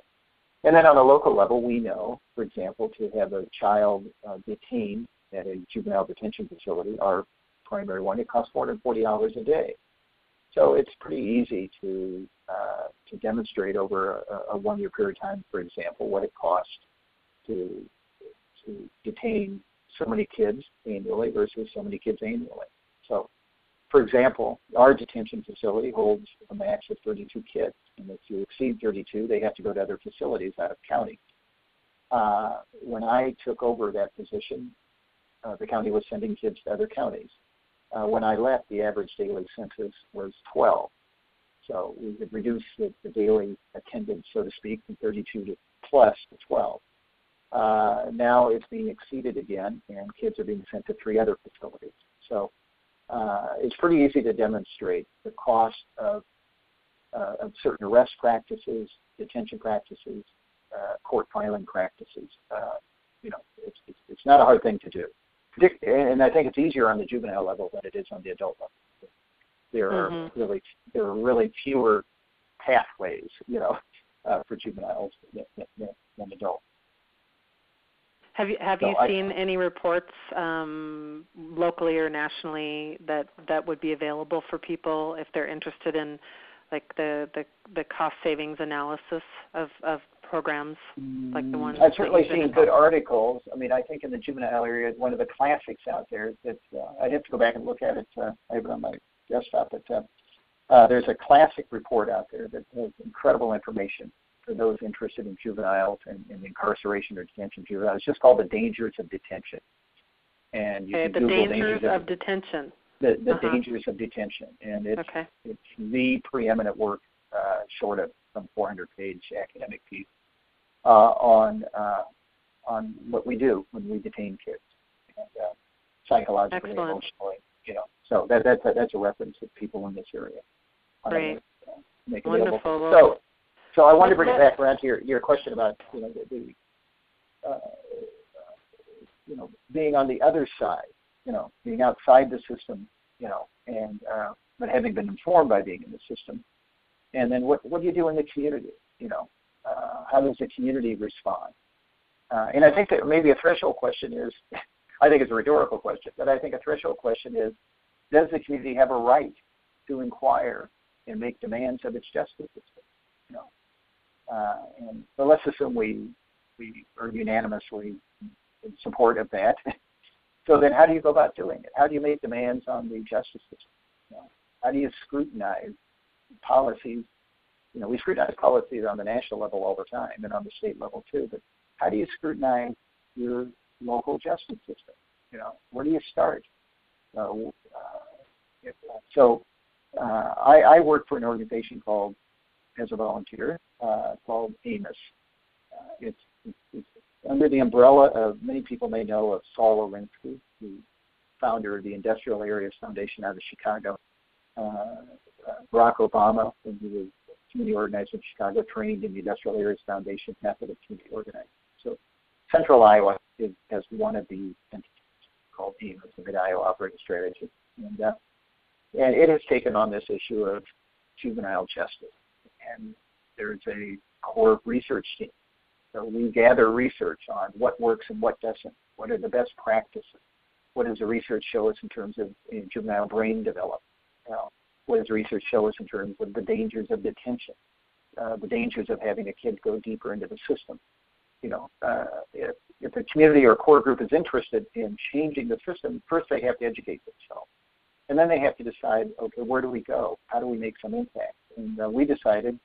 C: And then on a local level, we know, for example, to have a child uh, detained at a juvenile detention facility, our primary one, it costs $440 a day. So it's pretty easy to uh, to demonstrate over a, a one-year period of time, for example, what it costs to to detain so many kids annually versus so many kids annually. So for example, our detention facility holds a max of 32 kids, and if you exceed 32, they have to go to other facilities out of county. Uh, when I took over that position, uh, the county was sending kids to other counties. Uh, when I left, the average daily census was 12. So we had reduced the, the daily attendance, so to speak, from 32 to plus to 12. Uh, now it's being exceeded again, and kids are being sent to three other facilities. So uh, it's pretty easy to demonstrate the cost of, uh, of certain arrest practices, detention practices, uh, court filing practices. Uh, you know, it's, it's, it's not a hard thing to do. And I think it's easier on the juvenile level than it is on the adult level. There are
B: Mhm.
C: really there are really fewer pathways, you know, uh, for juveniles than, than, than adults.
B: Have you have
C: So
B: you
C: I-
B: seen any reports um, locally or nationally that that would be available for people if they're interested in like the the, the cost savings analysis of, of programs like the ones
C: I've certainly seen good articles. I mean, I think in the juvenile area, one of the classics out there that uh, I'd have to go back and look at it. Uh, I have it on my desktop, but uh, uh, there's a classic report out there that has incredible information for those interested in juveniles and, and incarceration or detention juveniles. It's just called the dangers of detention. And you
B: Okay,
C: can
B: the
C: Google
B: dangers
C: of,
B: of detention.
C: the, the
B: uh-huh.
C: dangers of detention, and it's
B: Okay.
C: it's the preeminent work, uh, short of some 400-page academic piece, on uh, on what we do when we detain kids, and, uh, psychologically,
B: Excellent.
C: emotionally, you know. So that that's a, that's a reference to people in this area. Uh,
B: Great.
C: uh, make.
B: Wonderful.
C: So, so I wanted to bring it back around to your, your question about you know the, the uh, you know being on the other side, you know, being outside the system, you know, and uh, but having been informed by being in the system, and then what what do you do in the community? You know, uh, how does the community respond? Uh, and I think that maybe a threshold question is, *laughs* I think it's a rhetorical question, but I think a threshold question is, does the community have a right to inquire and make demands of its justice system? You know, uh, and so let's assume we we are unanimously in support of that. *laughs* so then, how do you go about doing it? How do you make demands on the justice system? You know, how do you scrutinize policies? You know, we scrutinize policies on the national level all the time and on the state level too. But how do you scrutinize your local justice system? You know, where do you start? Uh, uh, so uh, I, I work for an organization called, as a volunteer, uh, called AMOS. Uh, it's, it's, it's under the umbrella of many people may know of Saul Alinsky, the founder of the Industrial Areas Foundation out of Chicago. Uh, uh, Barack Obama, when he was community organizer in Chicago, trained in the Industrial Areas Foundation method of community organizing. So Central Iowa is, has one of the entities called AIM, the Mid-Iowa Operating Strategy. And, uh, and it has taken on this issue of juvenile justice. And there's a core research team. So we gather research on what works and what doesn't. What are the best practices? What does the research show us in terms of know, juvenile brain development? You what does research show us in terms of the dangers of detention? Uh, the dangers of having a kid go deeper into the system. You know, uh, if, if a community or a core group is interested in changing the system, first they have to educate themselves. And then they have to decide, okay, where do we go? How do we make some impact? And uh, we decided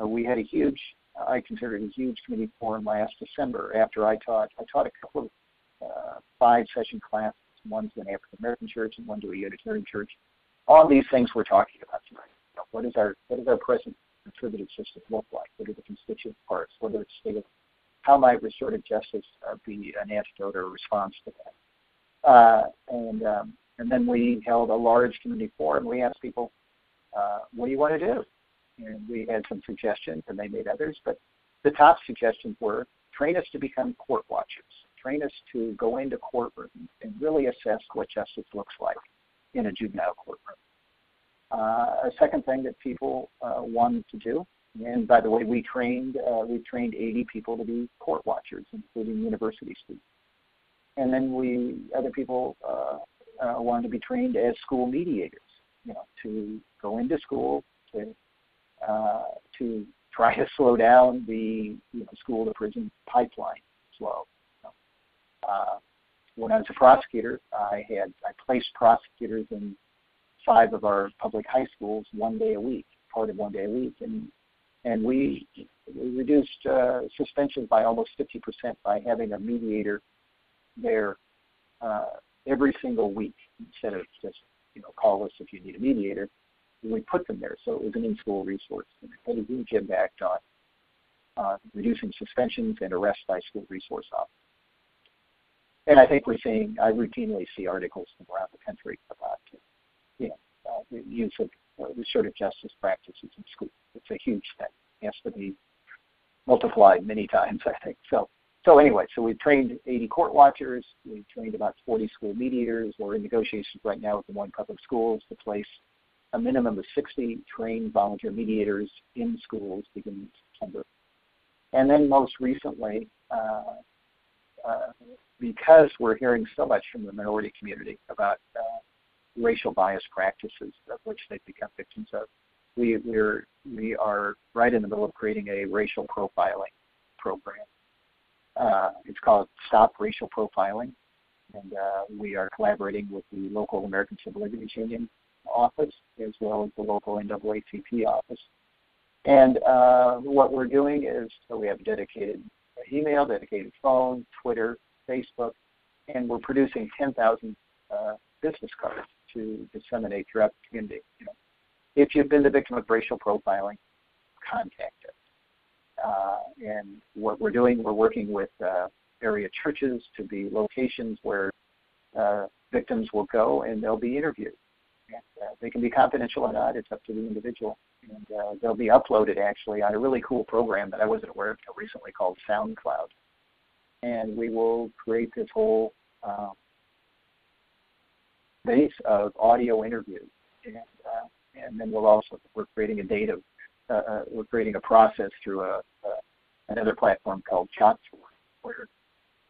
C: uh, we had a huge, I consider it a huge community forum last December after I taught. I taught a couple of uh, five session classes, one to an African American church and one to a Unitarian church. All these things we're talking about tonight. You know, what is our what does our present contributed system look like? What are the constituent parts? What are state how might restorative justice uh, be an antidote or a response to that? Uh, and um, and then we held a large community forum. We asked people, uh, what do you want to do? And we had some suggestions, and they made others. But the top suggestions were train us to become court watchers, train us to go into courtrooms and really assess what justice looks like in a juvenile courtroom. Uh, a second thing that people uh, wanted to do, and by the way, we trained uh, we trained 80 people to be court watchers, including university students. And then we other people uh, uh, wanted to be trained as school mediators, you know, to go into school to uh, to try to slow down the you know, school to prison pipeline flow. You know. When I was a prosecutor, I had I placed prosecutors in five of our public high schools one day a week, part of one day a week, and and we, we reduced uh, suspensions by almost 50% by having a mediator there uh, every single week instead of just you know call us if you need a mediator. We put them there, so it was an in-school resource. And it had a huge impact on uh, reducing suspensions and arrests by school resource officers. And I think we're seeing, I routinely see articles from around the country about you know, uh, the use of uh, restorative justice practices in school. It's a huge thing. It has to be multiplied many *laughs* times, I think. So so anyway, so we've trained 80 court watchers. We've trained about 40 school mediators. We're in negotiations right now with the one public schools to place a minimum of 60 trained volunteer mediators in schools beginning in September. And then most recently, uh, uh, because we're hearing so much from the minority community about uh, racial bias practices of which they've become victims of, we, we're, we are right in the middle of creating a racial profiling program uh, it's called Stop Racial Profiling, and uh, we are collaborating with the local American Civil Liberties Union office as well as the local NAACP office. And uh, what we're doing is so we have dedicated email, dedicated phone, Twitter, Facebook, and we're producing 10,000 uh, business cards to disseminate throughout the community. You know, if you've been the victim of racial profiling, contact us. Uh, and what we're doing, we're working with uh, area churches to be locations where uh, victims will go and they'll be interviewed. And, uh, they can be confidential or not, it's up to the individual. And uh, they'll be uploaded actually on a really cool program that I wasn't aware of until recently called SoundCloud. And we will create this whole um, base of audio interviews. And, uh, and then we'll also, we're creating a data uh, uh, we're creating a process through a, a another platform called Jot Form, where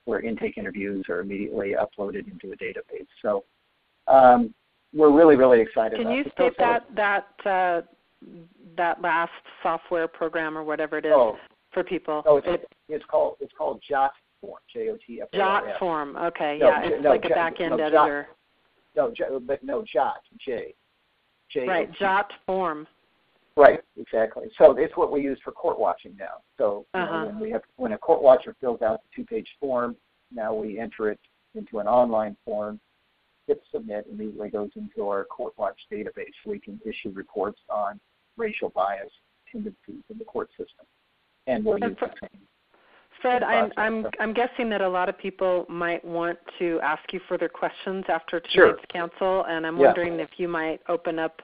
C: where intake interviews are immediately uploaded into a database. So um, we're really really excited.
B: Can
C: about
B: you state that that uh, that last software program or whatever it is
C: oh,
B: for people?
C: Oh, it's, it, it's called it's called Jot Form. J O T F.
B: Jot Form. Okay,
C: no,
B: yeah, it's
C: no,
B: like a back end
C: no,
B: editor.
C: Jot, no, but no Jot J. J.
B: Right, Jot Form.
C: Right, exactly. So it's what we use for court watching now. So
B: uh-huh.
C: know, when we have when a court watcher fills out the two-page form, now we enter it into an online form. Hit submit immediately goes into our court watch database. We can issue reports on racial bias tendencies in the court system, and use
B: for,
C: the same.
B: Fred, I'm I'm I'm guessing that a lot of people might want to ask you further questions after tonight's
C: sure.
B: council, and I'm
C: yeah.
B: wondering if you might open up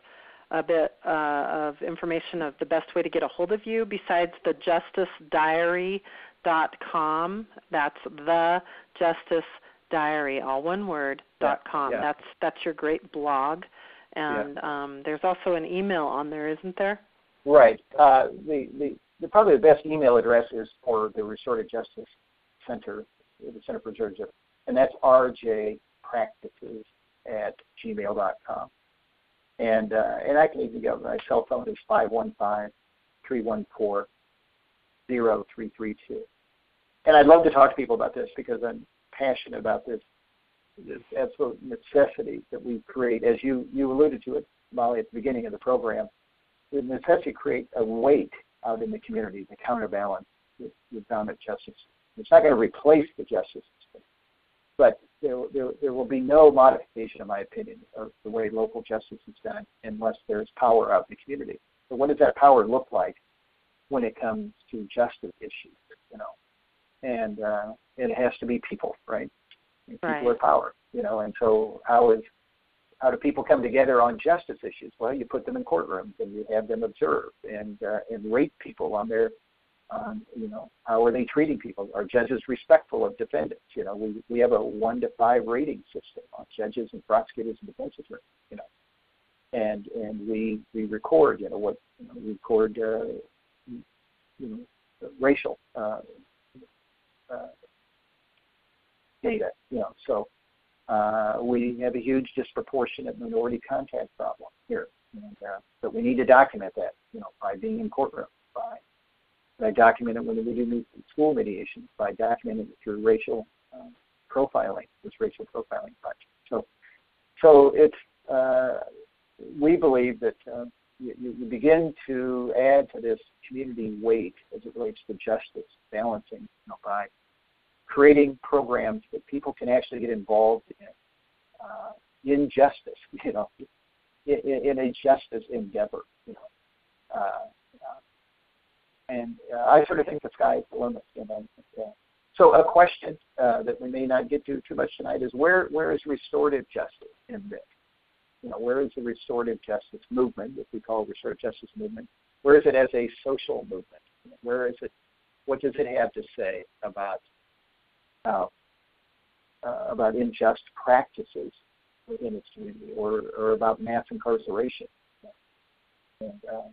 B: a bit uh, of information of the best way to get a hold of you besides the justicediary.com. That's the justice diary, all one word, dot com.
C: Yeah.
B: That's that's your great blog, and
C: yeah.
B: um, there's also an email on there, isn't there?
C: Right. Uh, the, the the probably the best email address is for the Restorative Justice Center, the Center for Restorative Justice, and that's rjpractices at gmail.com. And uh, and I can even go. My cell phone is five one five three one four zero three three two. And I'd love to talk to people about this because I'm passionate about this this absolute necessity that we create, as you you alluded to it, Molly, at the beginning of the program, the necessity to create a weight out in the community to counterbalance with, with dominant justice. It's not going to replace the justice system, but there, there, there will be no modification, in my opinion, of the way local justice is done unless there's power out in the community. So what does that power look like when it comes to justice issues? You know, and uh, it has to be people, right? People
B: right.
C: are power, you know, and so how is how do people come together on justice issues? Well, you put them in courtrooms and you have them observe and uh, and rate people on their, um, you know, how are they treating people? Are judges respectful of defendants? You know, we we have a one to five rating system on judges and prosecutors and defense attorneys. You know, and and we we record, you know, what you know, record, uh, you know, racial uh, data. You know, so uh, we have a huge disproportionate minority contact problem here, and uh, but we need to document that, you know, by being in courtrooms, by by documenting when we do school mediation, by documenting it through racial um, profiling, this racial profiling project. So, so it's uh, we believe that uh, you, you begin to add to this community weight as it relates to justice, balancing, you know, by creating programs that people can actually get involved in uh, in justice, *laughs* you know, in, in a justice endeavor, you know. Uh, uh, and uh, I sort of think the sky is the limit, you know. So a question uh, that we may not get to too much tonight is where where is restorative justice in this? You know, where is the restorative justice movement, if we call restorative justice movement? Where is it as a social movement? Where is it? What does it have to say about uh, uh, about unjust practices within its community or, or about mass incarceration. And, uh,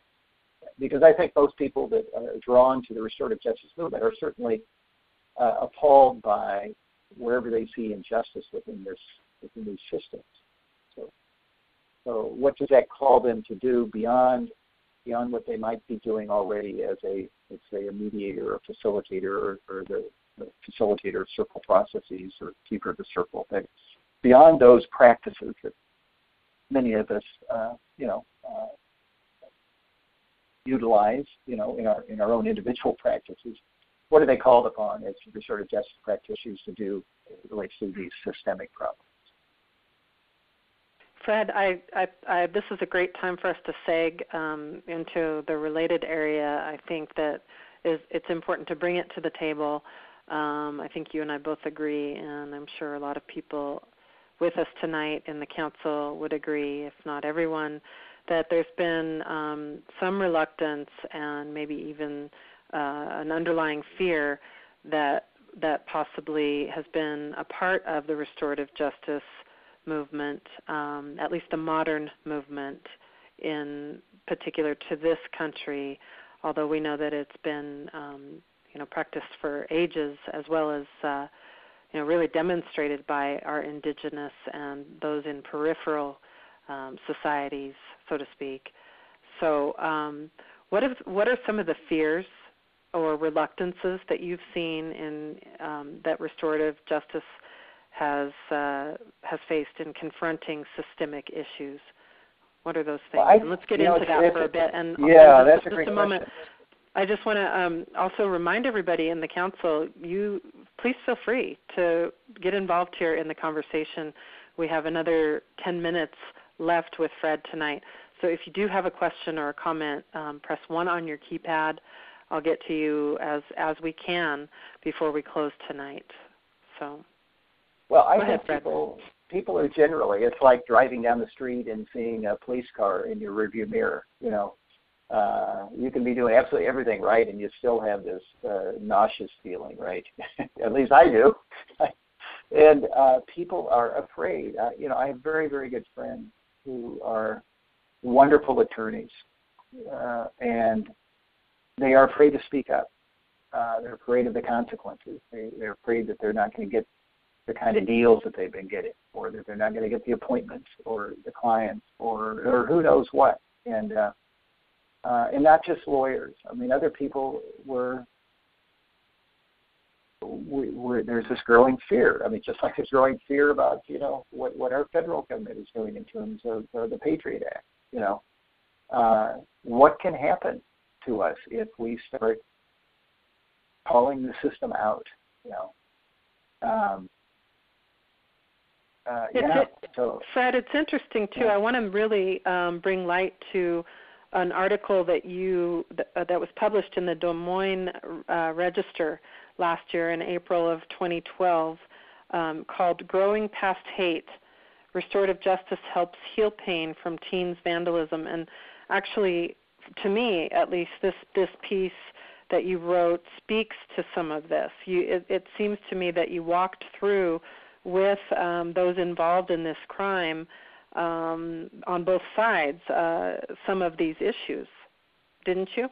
C: because I think most people that are drawn to the restorative justice movement are certainly uh, appalled by wherever they see injustice within this within these systems. So, so what does that call them to do beyond beyond what they might be doing already as a let's say a mediator or facilitator or, or the facilitator of circle processes or keeper of the circle. things. beyond those practices that many of us, uh, you know, uh, utilize, you know, in our in our own individual practices, what are they called upon as restorative justice practitioners to do relates to these systemic problems?
B: Fred, I, I, I, this is a great time for us to seg um, into the related area. I think that is it's important to bring it to the table um, I think you and I both agree, and I'm sure a lot of people with us tonight in the council would agree, if not everyone, that there's been um, some reluctance and maybe even uh, an underlying fear that that possibly has been a part of the restorative justice movement, um, at least the modern movement, in particular to this country. Although we know that it's been um, you know practiced for ages, as well as uh, you know really demonstrated by our indigenous and those in peripheral um, societies, so to speak. So, um, what if what are some of the fears or reluctances that you've seen in um, that restorative justice has uh, has faced in confronting systemic issues? What are those things?
C: Well, I,
B: let's get
C: into
B: know, that for a bit. And
C: yeah, that's a great
B: a moment.
C: question.
B: I just want to um, also remind everybody in the council, you please feel free to get involved here in the conversation. We have another 10 minutes left with Fred tonight. So if you do have a question or a comment, um, press 1 on your keypad I'll get to you as as we can before we close tonight. So.
C: Well, I think people people are generally it's like driving down the street and seeing a police car in your rearview mirror. You know, uh, you can be doing absolutely everything right, and you still have this uh, nauseous feeling, right? *laughs* At least I do. *laughs* and uh, people are afraid. Uh, you know, I have very very good friends who are wonderful attorneys, uh, and they are afraid to speak up. Uh, they're afraid of the consequences. They, they're afraid that they're not going to get the kind of deals that they've been getting, or that they're not going to get the appointments, or the clients, or or who knows what. And uh, uh, and not just lawyers. I mean, other people were. We, we, there's this growing fear. I mean, just like there's growing fear about you know what what our federal government is doing in terms of uh, the Patriot Act. You know, uh, what can happen to us if we start calling the system out? You know, um, uh, yeah.
B: so, Fred, it's interesting too. Yeah. I want to really um, bring light to an article that you uh, that was published in the Des Moines uh, Register last year in April of 2012, um, called "Growing Past Hate: Restorative Justice Helps Heal Pain from Teens Vandalism." And actually, to me, at least, this this piece that you wrote speaks to some of this. You, it, it seems to me that you walked through with um, those involved in this crime um, on both sides uh, some of these issues, didn't you?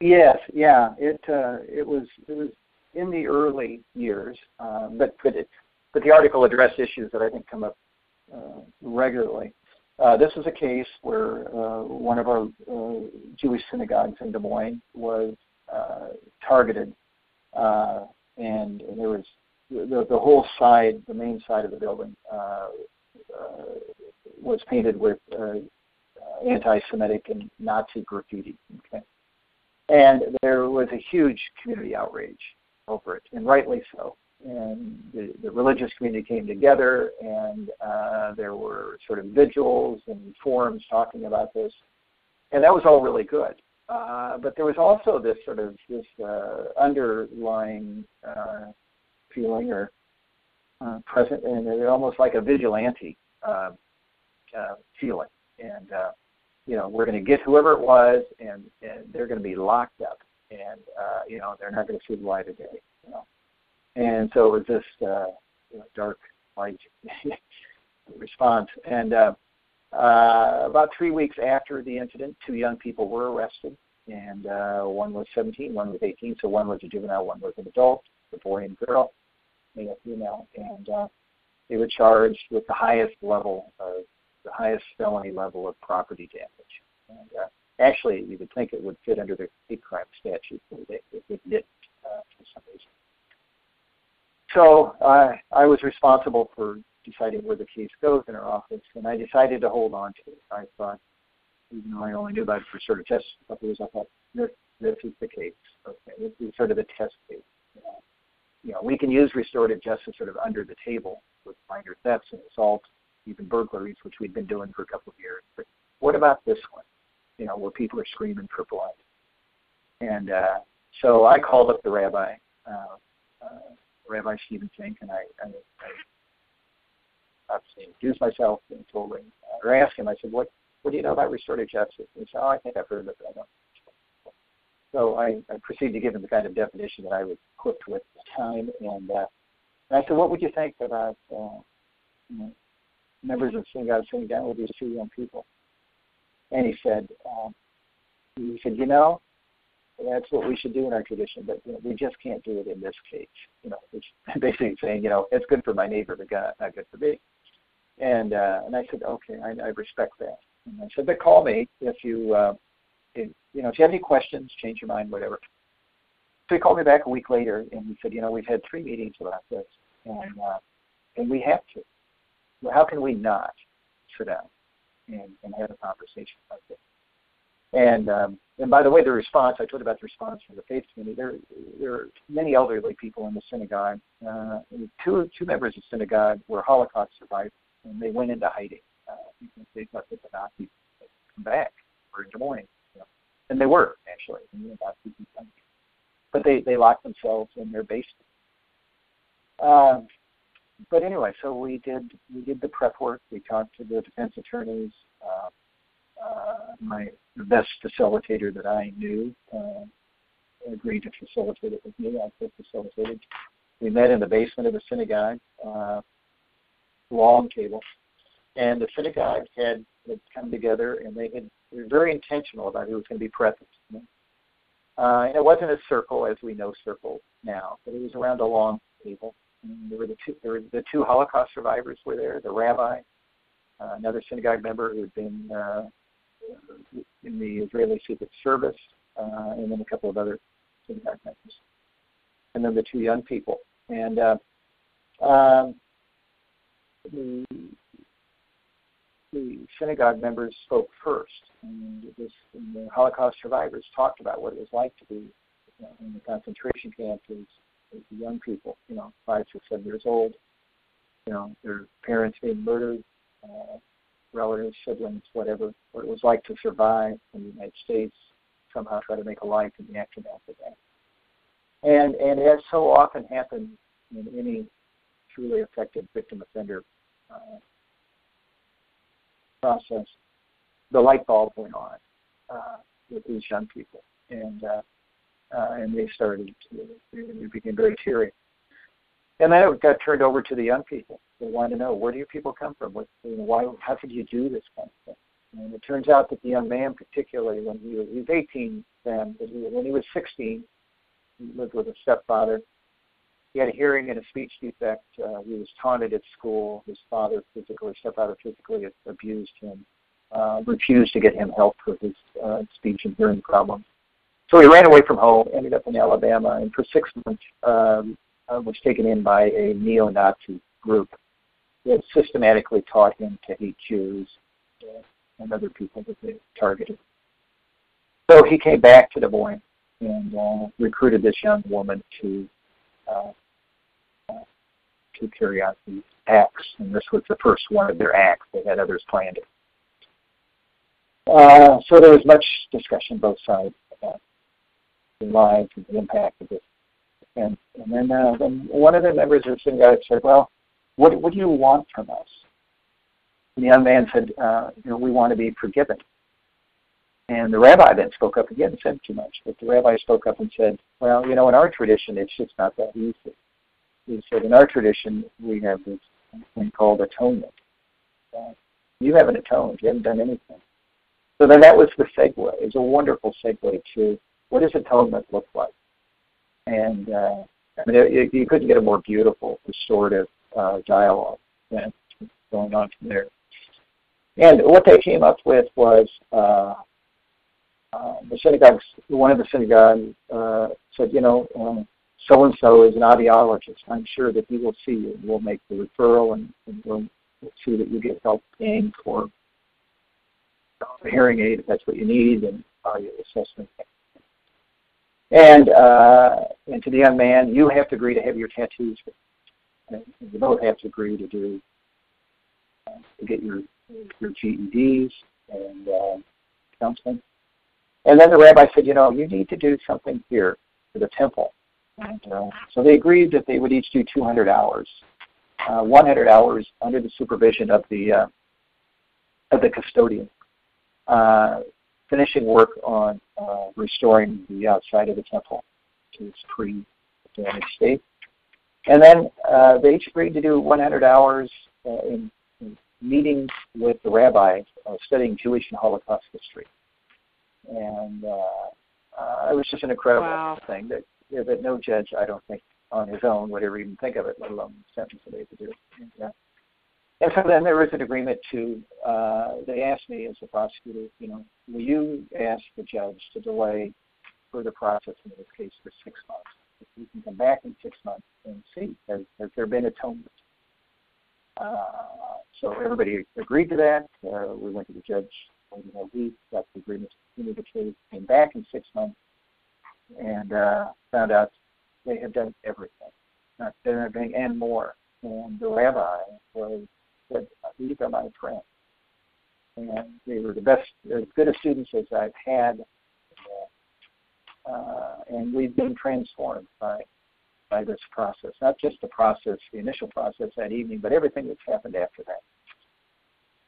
C: Yes, yeah. It uh, it was it was in the early years, uh, but but it, but the article addressed issues that I think come up uh, regularly. Uh, this was a case where uh, one of our Jewish synagogues in Des Moines was targeted, and there was the, the whole side, the main side of the building, uh, was painted with uh, anti-Semitic and Nazi graffiti. Okay, and there was a huge community outrage over it, and rightly so. And the, the religious community came together, and uh, there were sort of vigils and forums talking about this, and that was all really good. Uh, but there was also this sort of this uh, underlying uh, feeling or uh, present, and almost like a vigilante uh, uh, feeling. And uh, you know, we're going to get whoever it was, and, and they're going to be locked up, and uh, you know, they're not going to see the light of day. You know, and so it was this uh, you know, dark light *laughs* response. And uh, uh, about three weeks after the incident, two young people were arrested, and uh, one was 17, one was 18. So one was a juvenile, one was an adult, a boy and girl, male, female, and uh, they were charged with the highest level of the highest felony level of property damage. And uh, actually, you would think it would fit under the hate crime statute, but it, it didn't uh, for some reason. So uh, I was responsible for deciding where the case goes in our office, and I decided to hold on to it. I thought, even though I only knew about it for sort of test a couple years, I thought this this is the case. Okay, this is sort of the test case. You know, we can use restorative justice sort of under the table with minor thefts and assaults, even burglaries, which we've been doing for a couple of years. But what about this one? You know, where people are screaming for blood. And uh, so I called up the rabbi, uh, uh, Rabbi Stephen Fink, and I, I, I obviously introduced myself and told him, or asked him, I said, what, what do you know about restorative justice? And he said, oh, I think I've heard of it, but I don't so I, I proceeded to give him the kind of definition that I was equipped with at the time. And, uh, and I said, what would you think about uh, you know, members of synagogue sitting down with these two young people? And he said, um, he said, you know, that's what we should do in our tradition, but you know, we just can't do it in this case. You know, which *laughs* basically saying, you know, it's good for my neighbor, but God, not good for me. And uh, and I said, okay, I, I respect that. And I said, but call me if you uh, if, you know, if you have any questions, change your mind, whatever. So he called me back a week later and he said, you know, we've had three meetings about this, and uh, and we have to. Well, how can we not sit down and, and have a conversation about this? And um, and by the way, the response I told you about the response from the faith community. There there are many elderly people in the synagogue. Uh, two two members of the synagogue were Holocaust survivors, and they went into hiding. Uh, they thought that the Nazis would come back or in Des Moines and they were actually. the Nazis. But they they locked themselves in their basement. Um, but anyway, so we did we did the prep work. We talked to the defense attorneys. Uh, uh, my the best facilitator that I knew uh, agreed to facilitate it with me. I facilitated. We met in the basement of the synagogue, uh, long table, and the synagogue had, had come together, and they had they were very intentional about who was going to be present. Uh, and it wasn't a circle as we know circles now, but it was around a long table. There were the two, there were the two Holocaust survivors were there, the rabbi, uh, another synagogue member who had been uh, in the Israeli Secret Service, uh, and then a couple of other synagogue members, and then the two young people. And uh, um, the, the synagogue members spoke first, and, this, and the Holocaust survivors talked about what it was like to be know, in the concentration camps young people, you know, five, six, seven years old. You know, their parents being murdered, uh, relatives, siblings, whatever, what it was like to survive in the United States, somehow try to make a life in the aftermath of that. And and as so often happens in any truly affected victim offender uh, process, the light bulb went on uh, with these young people, and uh, uh, and they started they became very teary. And then it got turned over to the young people. They wanted to know where do you people come from? What, you know, why? How could you do this kind of thing? And it turns out that the young man, particularly when he was, he was 18 then, when he was 16, he lived with a stepfather. He had a hearing and a speech defect. Uh, he was taunted at school. His father physically, stepfather physically abused him. Uh, refused to get him help for his uh, speech and hearing problems. So he ran away from home, ended up in Alabama, and for six months um, uh, was taken in by a neo-Nazi group that systematically taught him to hate Jews and other people that they targeted. So he came back to Des Moines and uh, recruited this young woman to uh, uh, to carry out these acts, and this was the first one of their acts. They had others planned. Uh, so there was much discussion both sides about the lives and the impact of this. And, and then, uh, then one of the members of the synagogue said, "Well, what, what do you want from us?" And the young man said, uh, "You know, we want to be forgiven." And the rabbi then spoke up again, and said too much, but the rabbi spoke up and said, "Well, you know, in our tradition, it's just not that easy." He said, "In our tradition, we have this thing called atonement. Uh, you haven't atoned. You haven't done anything." So then that was the segue. It was a wonderful segue to what does atonement look like? And uh, I mean, it, you couldn't get a more beautiful, restorative uh, dialogue than going on from there. And what they came up with was uh, uh, the synagogue. One of the synagogue uh, said, you know, so and so is an audiologist. I'm sure that he will see you. We'll make the referral, and, and we'll see that you get help paying for a hearing aid if that's what you need, and audio assessment. And uh, and to the young man, you have to agree to have your tattoos. You both have to agree to do uh, to get your your GEDs and uh, counseling. And then the rabbi said, you know, you need to do something here for the temple. And uh, so they agreed that they would each do 200 hours, uh, 100 hours under the supervision of the uh, of the custodian, uh, finishing work on uh, restoring the outside of the temple to its pre-damaged state. And then uh, they each agreed to do 100 hours uh, in, in meetings with the rabbi uh, studying Jewish and Holocaust history. And uh, uh, it was just an incredible
B: wow.
C: thing that yeah, that no judge, I don't think, on his own would ever even think of it, let alone sentence somebody to do. And, uh, and so then there was an agreement to. Uh, they asked me as a prosecutor, you know, will you ask the judge to delay further processing of this case for six months? If you can come back in six months and see has, has there been atonement. Uh, so everybody agreed to that. Uh, we went to the judge know, we got the agreement to continue the case, came back in six months, and uh, found out they had done everything, not done everything and more. And the rabbi was said, "These are my friends," and they were the best, as good as students as I've had. uh, and we've been transformed by by this process. Not just the process, the initial process that evening, but everything that's happened after that.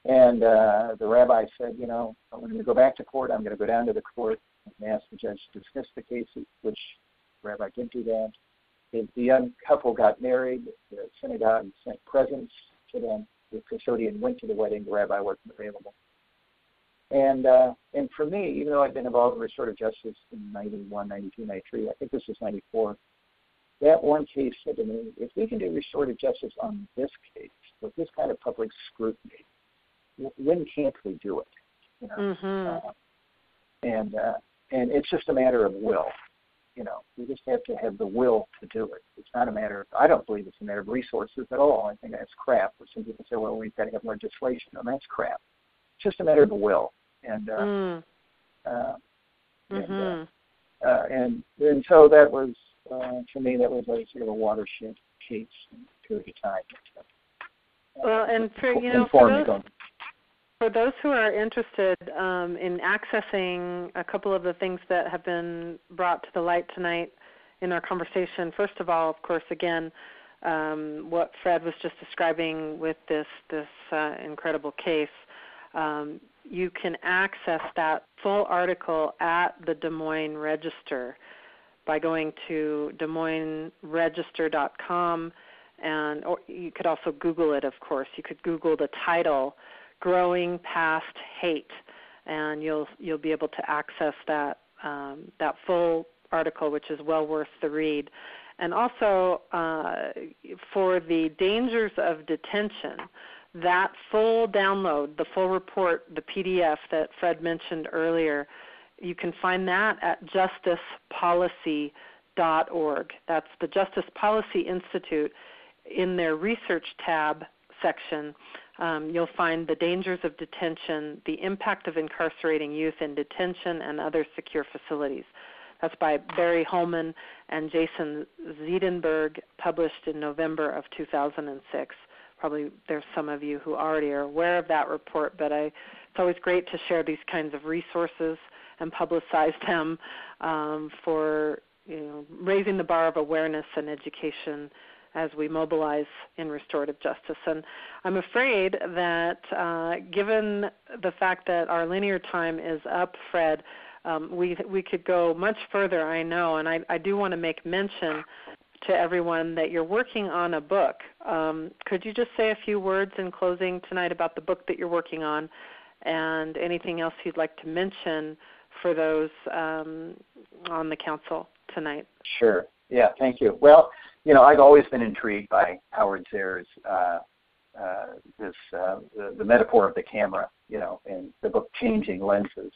C: And uh, the rabbi said, you know, I'm going to go back to court. I'm going to go down to the court and ask the judge to dismiss the cases, which the rabbi didn't do that. The, the young couple got married. The synagogue sent presents to them. The custodian went to the wedding. The rabbi wasn't available. And uh, and for me, even though I've been involved in restorative justice in 91, 92, 93, I think this was 94, that one case said to me, if we can do restorative justice on this case with this kind of public scrutiny, when can't we do it?
B: You know? mm-hmm.
C: uh, and uh, and it's just a matter of will. You know, we just have to have the will to do it. It's not a matter of. I don't believe it's a matter of resources at all. I think that's crap. Where some people say, well, we've got to have legislation. No, that's crap. It's just a matter of the will. And uh,
B: mm.
C: uh,
B: mm-hmm.
C: and, uh, uh, and and so that was uh, to me that was a sort of a watershed case period of time.
B: Well, and for you know, for those, for those who are interested um, in accessing a couple of the things that have been brought to the light tonight in our conversation, first of all, of course, again, um, what Fred was just describing with this this uh, incredible case, um, you can access that full article at the Des Moines Register by going to DesMoinesRegister.com, and or you could also Google it. Of course, you could Google the title growing past hate, and you'll you'll be able to access that um, that full article, which is well worth the read. And also uh, for the dangers of detention, that full download, the full report, the PDF that Fred mentioned earlier, you can find that at justicepolicy.org. That's the Justice Policy Institute in their research tab section um, you'll find the dangers of detention, the impact of incarcerating youth in detention and other secure facilities. That's by Barry Holman and Jason Ziedenberg, published in November of 2006. Probably there's some of you who already are aware of that report, but I, it's always great to share these kinds of resources and publicize *laughs* them um, for you know, raising the bar of awareness and education as we mobilize in restorative justice. And I'm afraid that uh, given the fact that our linear time is up, Fred, um, we we could go much further. I know, and I, I do want to make mention to everyone that you're working on a book. Um, could you just say a few words in closing tonight about the book that you're working on, and anything else you'd like to mention for those um, on the council tonight?
C: Sure. Yeah. Thank you. Well you know, I've always been intrigued by Howard Zehr's uh, uh, this uh, the, the metaphor of the camera, you know, in the book Changing Lenses.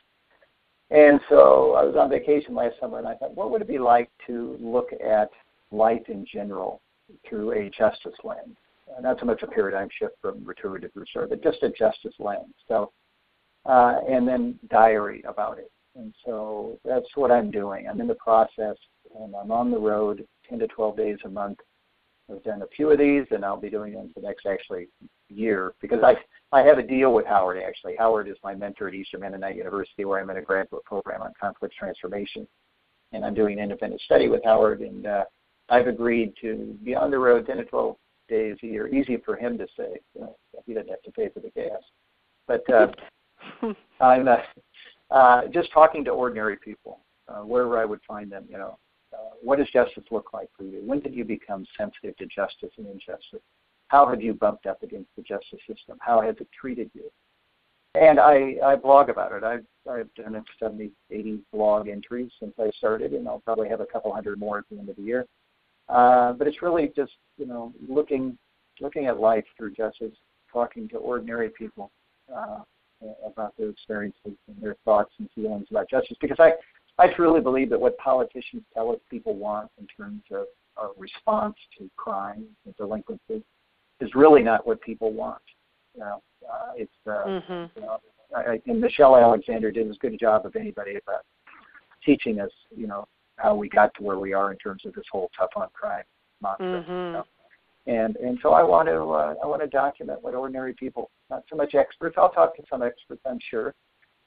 C: And so I was on vacation last summer, and I thought, what would it be like to look at life in general through a justice lens? Uh, not so much a paradigm shift from retributive restorative, but just a justice lens. So, uh, and then diary about it. And so that's what I'm doing. I'm in the process, and I'm on the road 10 to 12 days a month. I've done a few of these, and I'll be doing them for the next actually year because I I have a deal with Howard actually. Howard is my mentor at Eastern Mennonite University, where I'm in a graduate program on conflict transformation, and I'm doing an independent study with Howard, and uh, I've agreed to be on the road 10 to 12 days a year. Easy for him to say. You know, he doesn't have to pay for the gas, but uh, *laughs* I'm uh, uh, just talking to ordinary people uh, wherever I would find them. You know, uh, what does justice look like for you? When did you become sensitive to justice and injustice? How have you bumped up against the justice system? How has it treated you? And I, I blog about it. I've, I've done 70, 80 blog entries since I started, and I'll probably have a couple hundred more at the end of the year. Uh, but it's really just, you know, looking, looking at life through justice, talking to ordinary people uh, about their experiences and their thoughts and feelings about justice. Because I, I truly believe that what politicians tell us people want in terms of a response to crime and delinquency is really not what people want. You know, uh, it's uh,
B: mm-hmm.
C: you know, I, and Michelle Alexander did as good a job of anybody about teaching us, you know, how we got to where we are in terms of this whole tough on crime mantra.
B: Mm-hmm.
C: You know? And and so I want to uh, I want to document what ordinary people, not so much experts. I'll talk to some experts, I'm sure,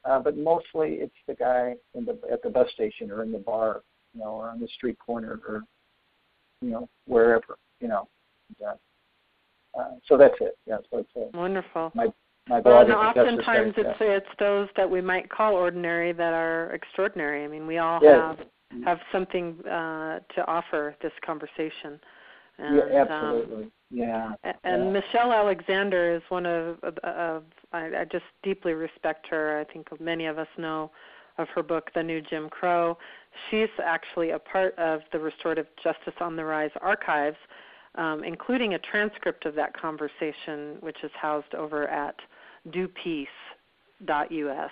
C: uh, but mostly it's the guy in the at the bus station or in the bar, you know, or on the street corner or you know wherever, you know. And, uh, so that's it. Yeah, so it's uh,
B: wonderful.
C: My my
B: well, and oftentimes it's it's those that we might call ordinary that are extraordinary. I mean, we all
C: Yeah.
B: have have something uh, to offer this conversation. And,
C: yeah,
B: um,
C: absolutely. yeah.
B: A- And
C: Yeah.
B: Michelle Alexander is one of, of, of I, I just deeply respect her. I think many of us know of her book, The New Jim Crow. She's actually a part of the Restorative Justice on the Rise archives, um, including a transcript of that conversation, which is housed over at dopeace.us.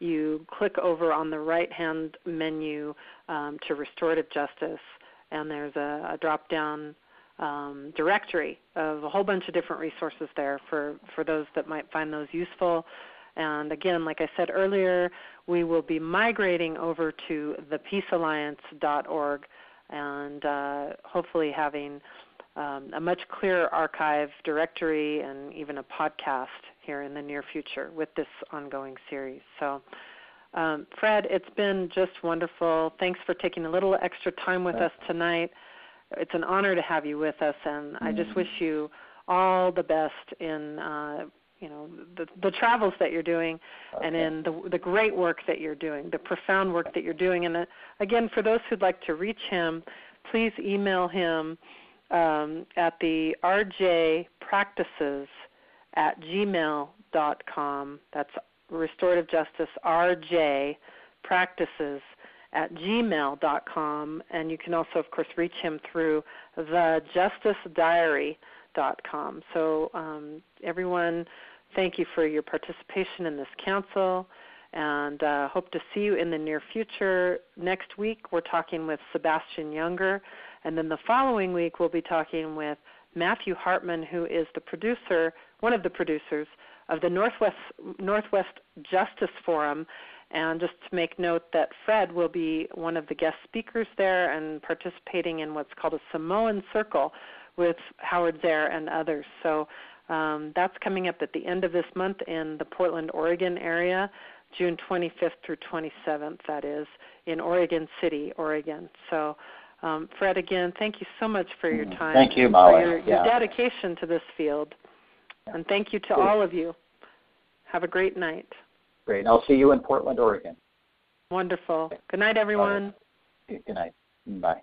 B: You click over on the right hand menu um, to Restorative Justice, and there's a, a drop down um, directory of a whole bunch of different resources there for, for those that might find those useful. And again, like I said earlier, we will be migrating over to thepeacealliance.org and uh, hopefully having um, a much clearer archive directory and even a podcast here in the near future with this ongoing series. So, um, Fred, it's been just wonderful. Thanks for taking a little extra time with us tonight it's an honor to have you with us, and I just wish you all the best in uh, you know the, the travels that you're doing, and in the the great work that you're doing, the profound work that you're doing. And uh, again, for those who'd like to reach him, please email him um, at the RJ Practices at gmail.com. That's restorative justice RJ Practices at gmail.com, and you can also, of course, reach him through thejusticediary.com. So, um, everyone, thank you for your participation in this council, and uh, hope to see you in the near future. Next week, we're talking with Sebastian Junger, and then the following week, we'll be talking with Matthew Hartman, who is the producer, one of the producers of the Northwest Northwest Justice Forum and just to make note that Fred will be one of the guest speakers there and participating in what's called a Samoan Circle with Howard Zehr and others. So um, that's coming up at the end of this month in the Portland, Oregon area, June 25th through 27th, that is, in Oregon City, Oregon. So, um, Fred, again, thank you so much for your time.
C: Thank you, Molly.
B: For your,
C: Yeah.
B: your dedication to this field. And thank you to all of you. Have a great night.
C: Great. I'll see you in Portland, Oregon.
B: Wonderful. Good night, everyone.
C: Good night. Bye.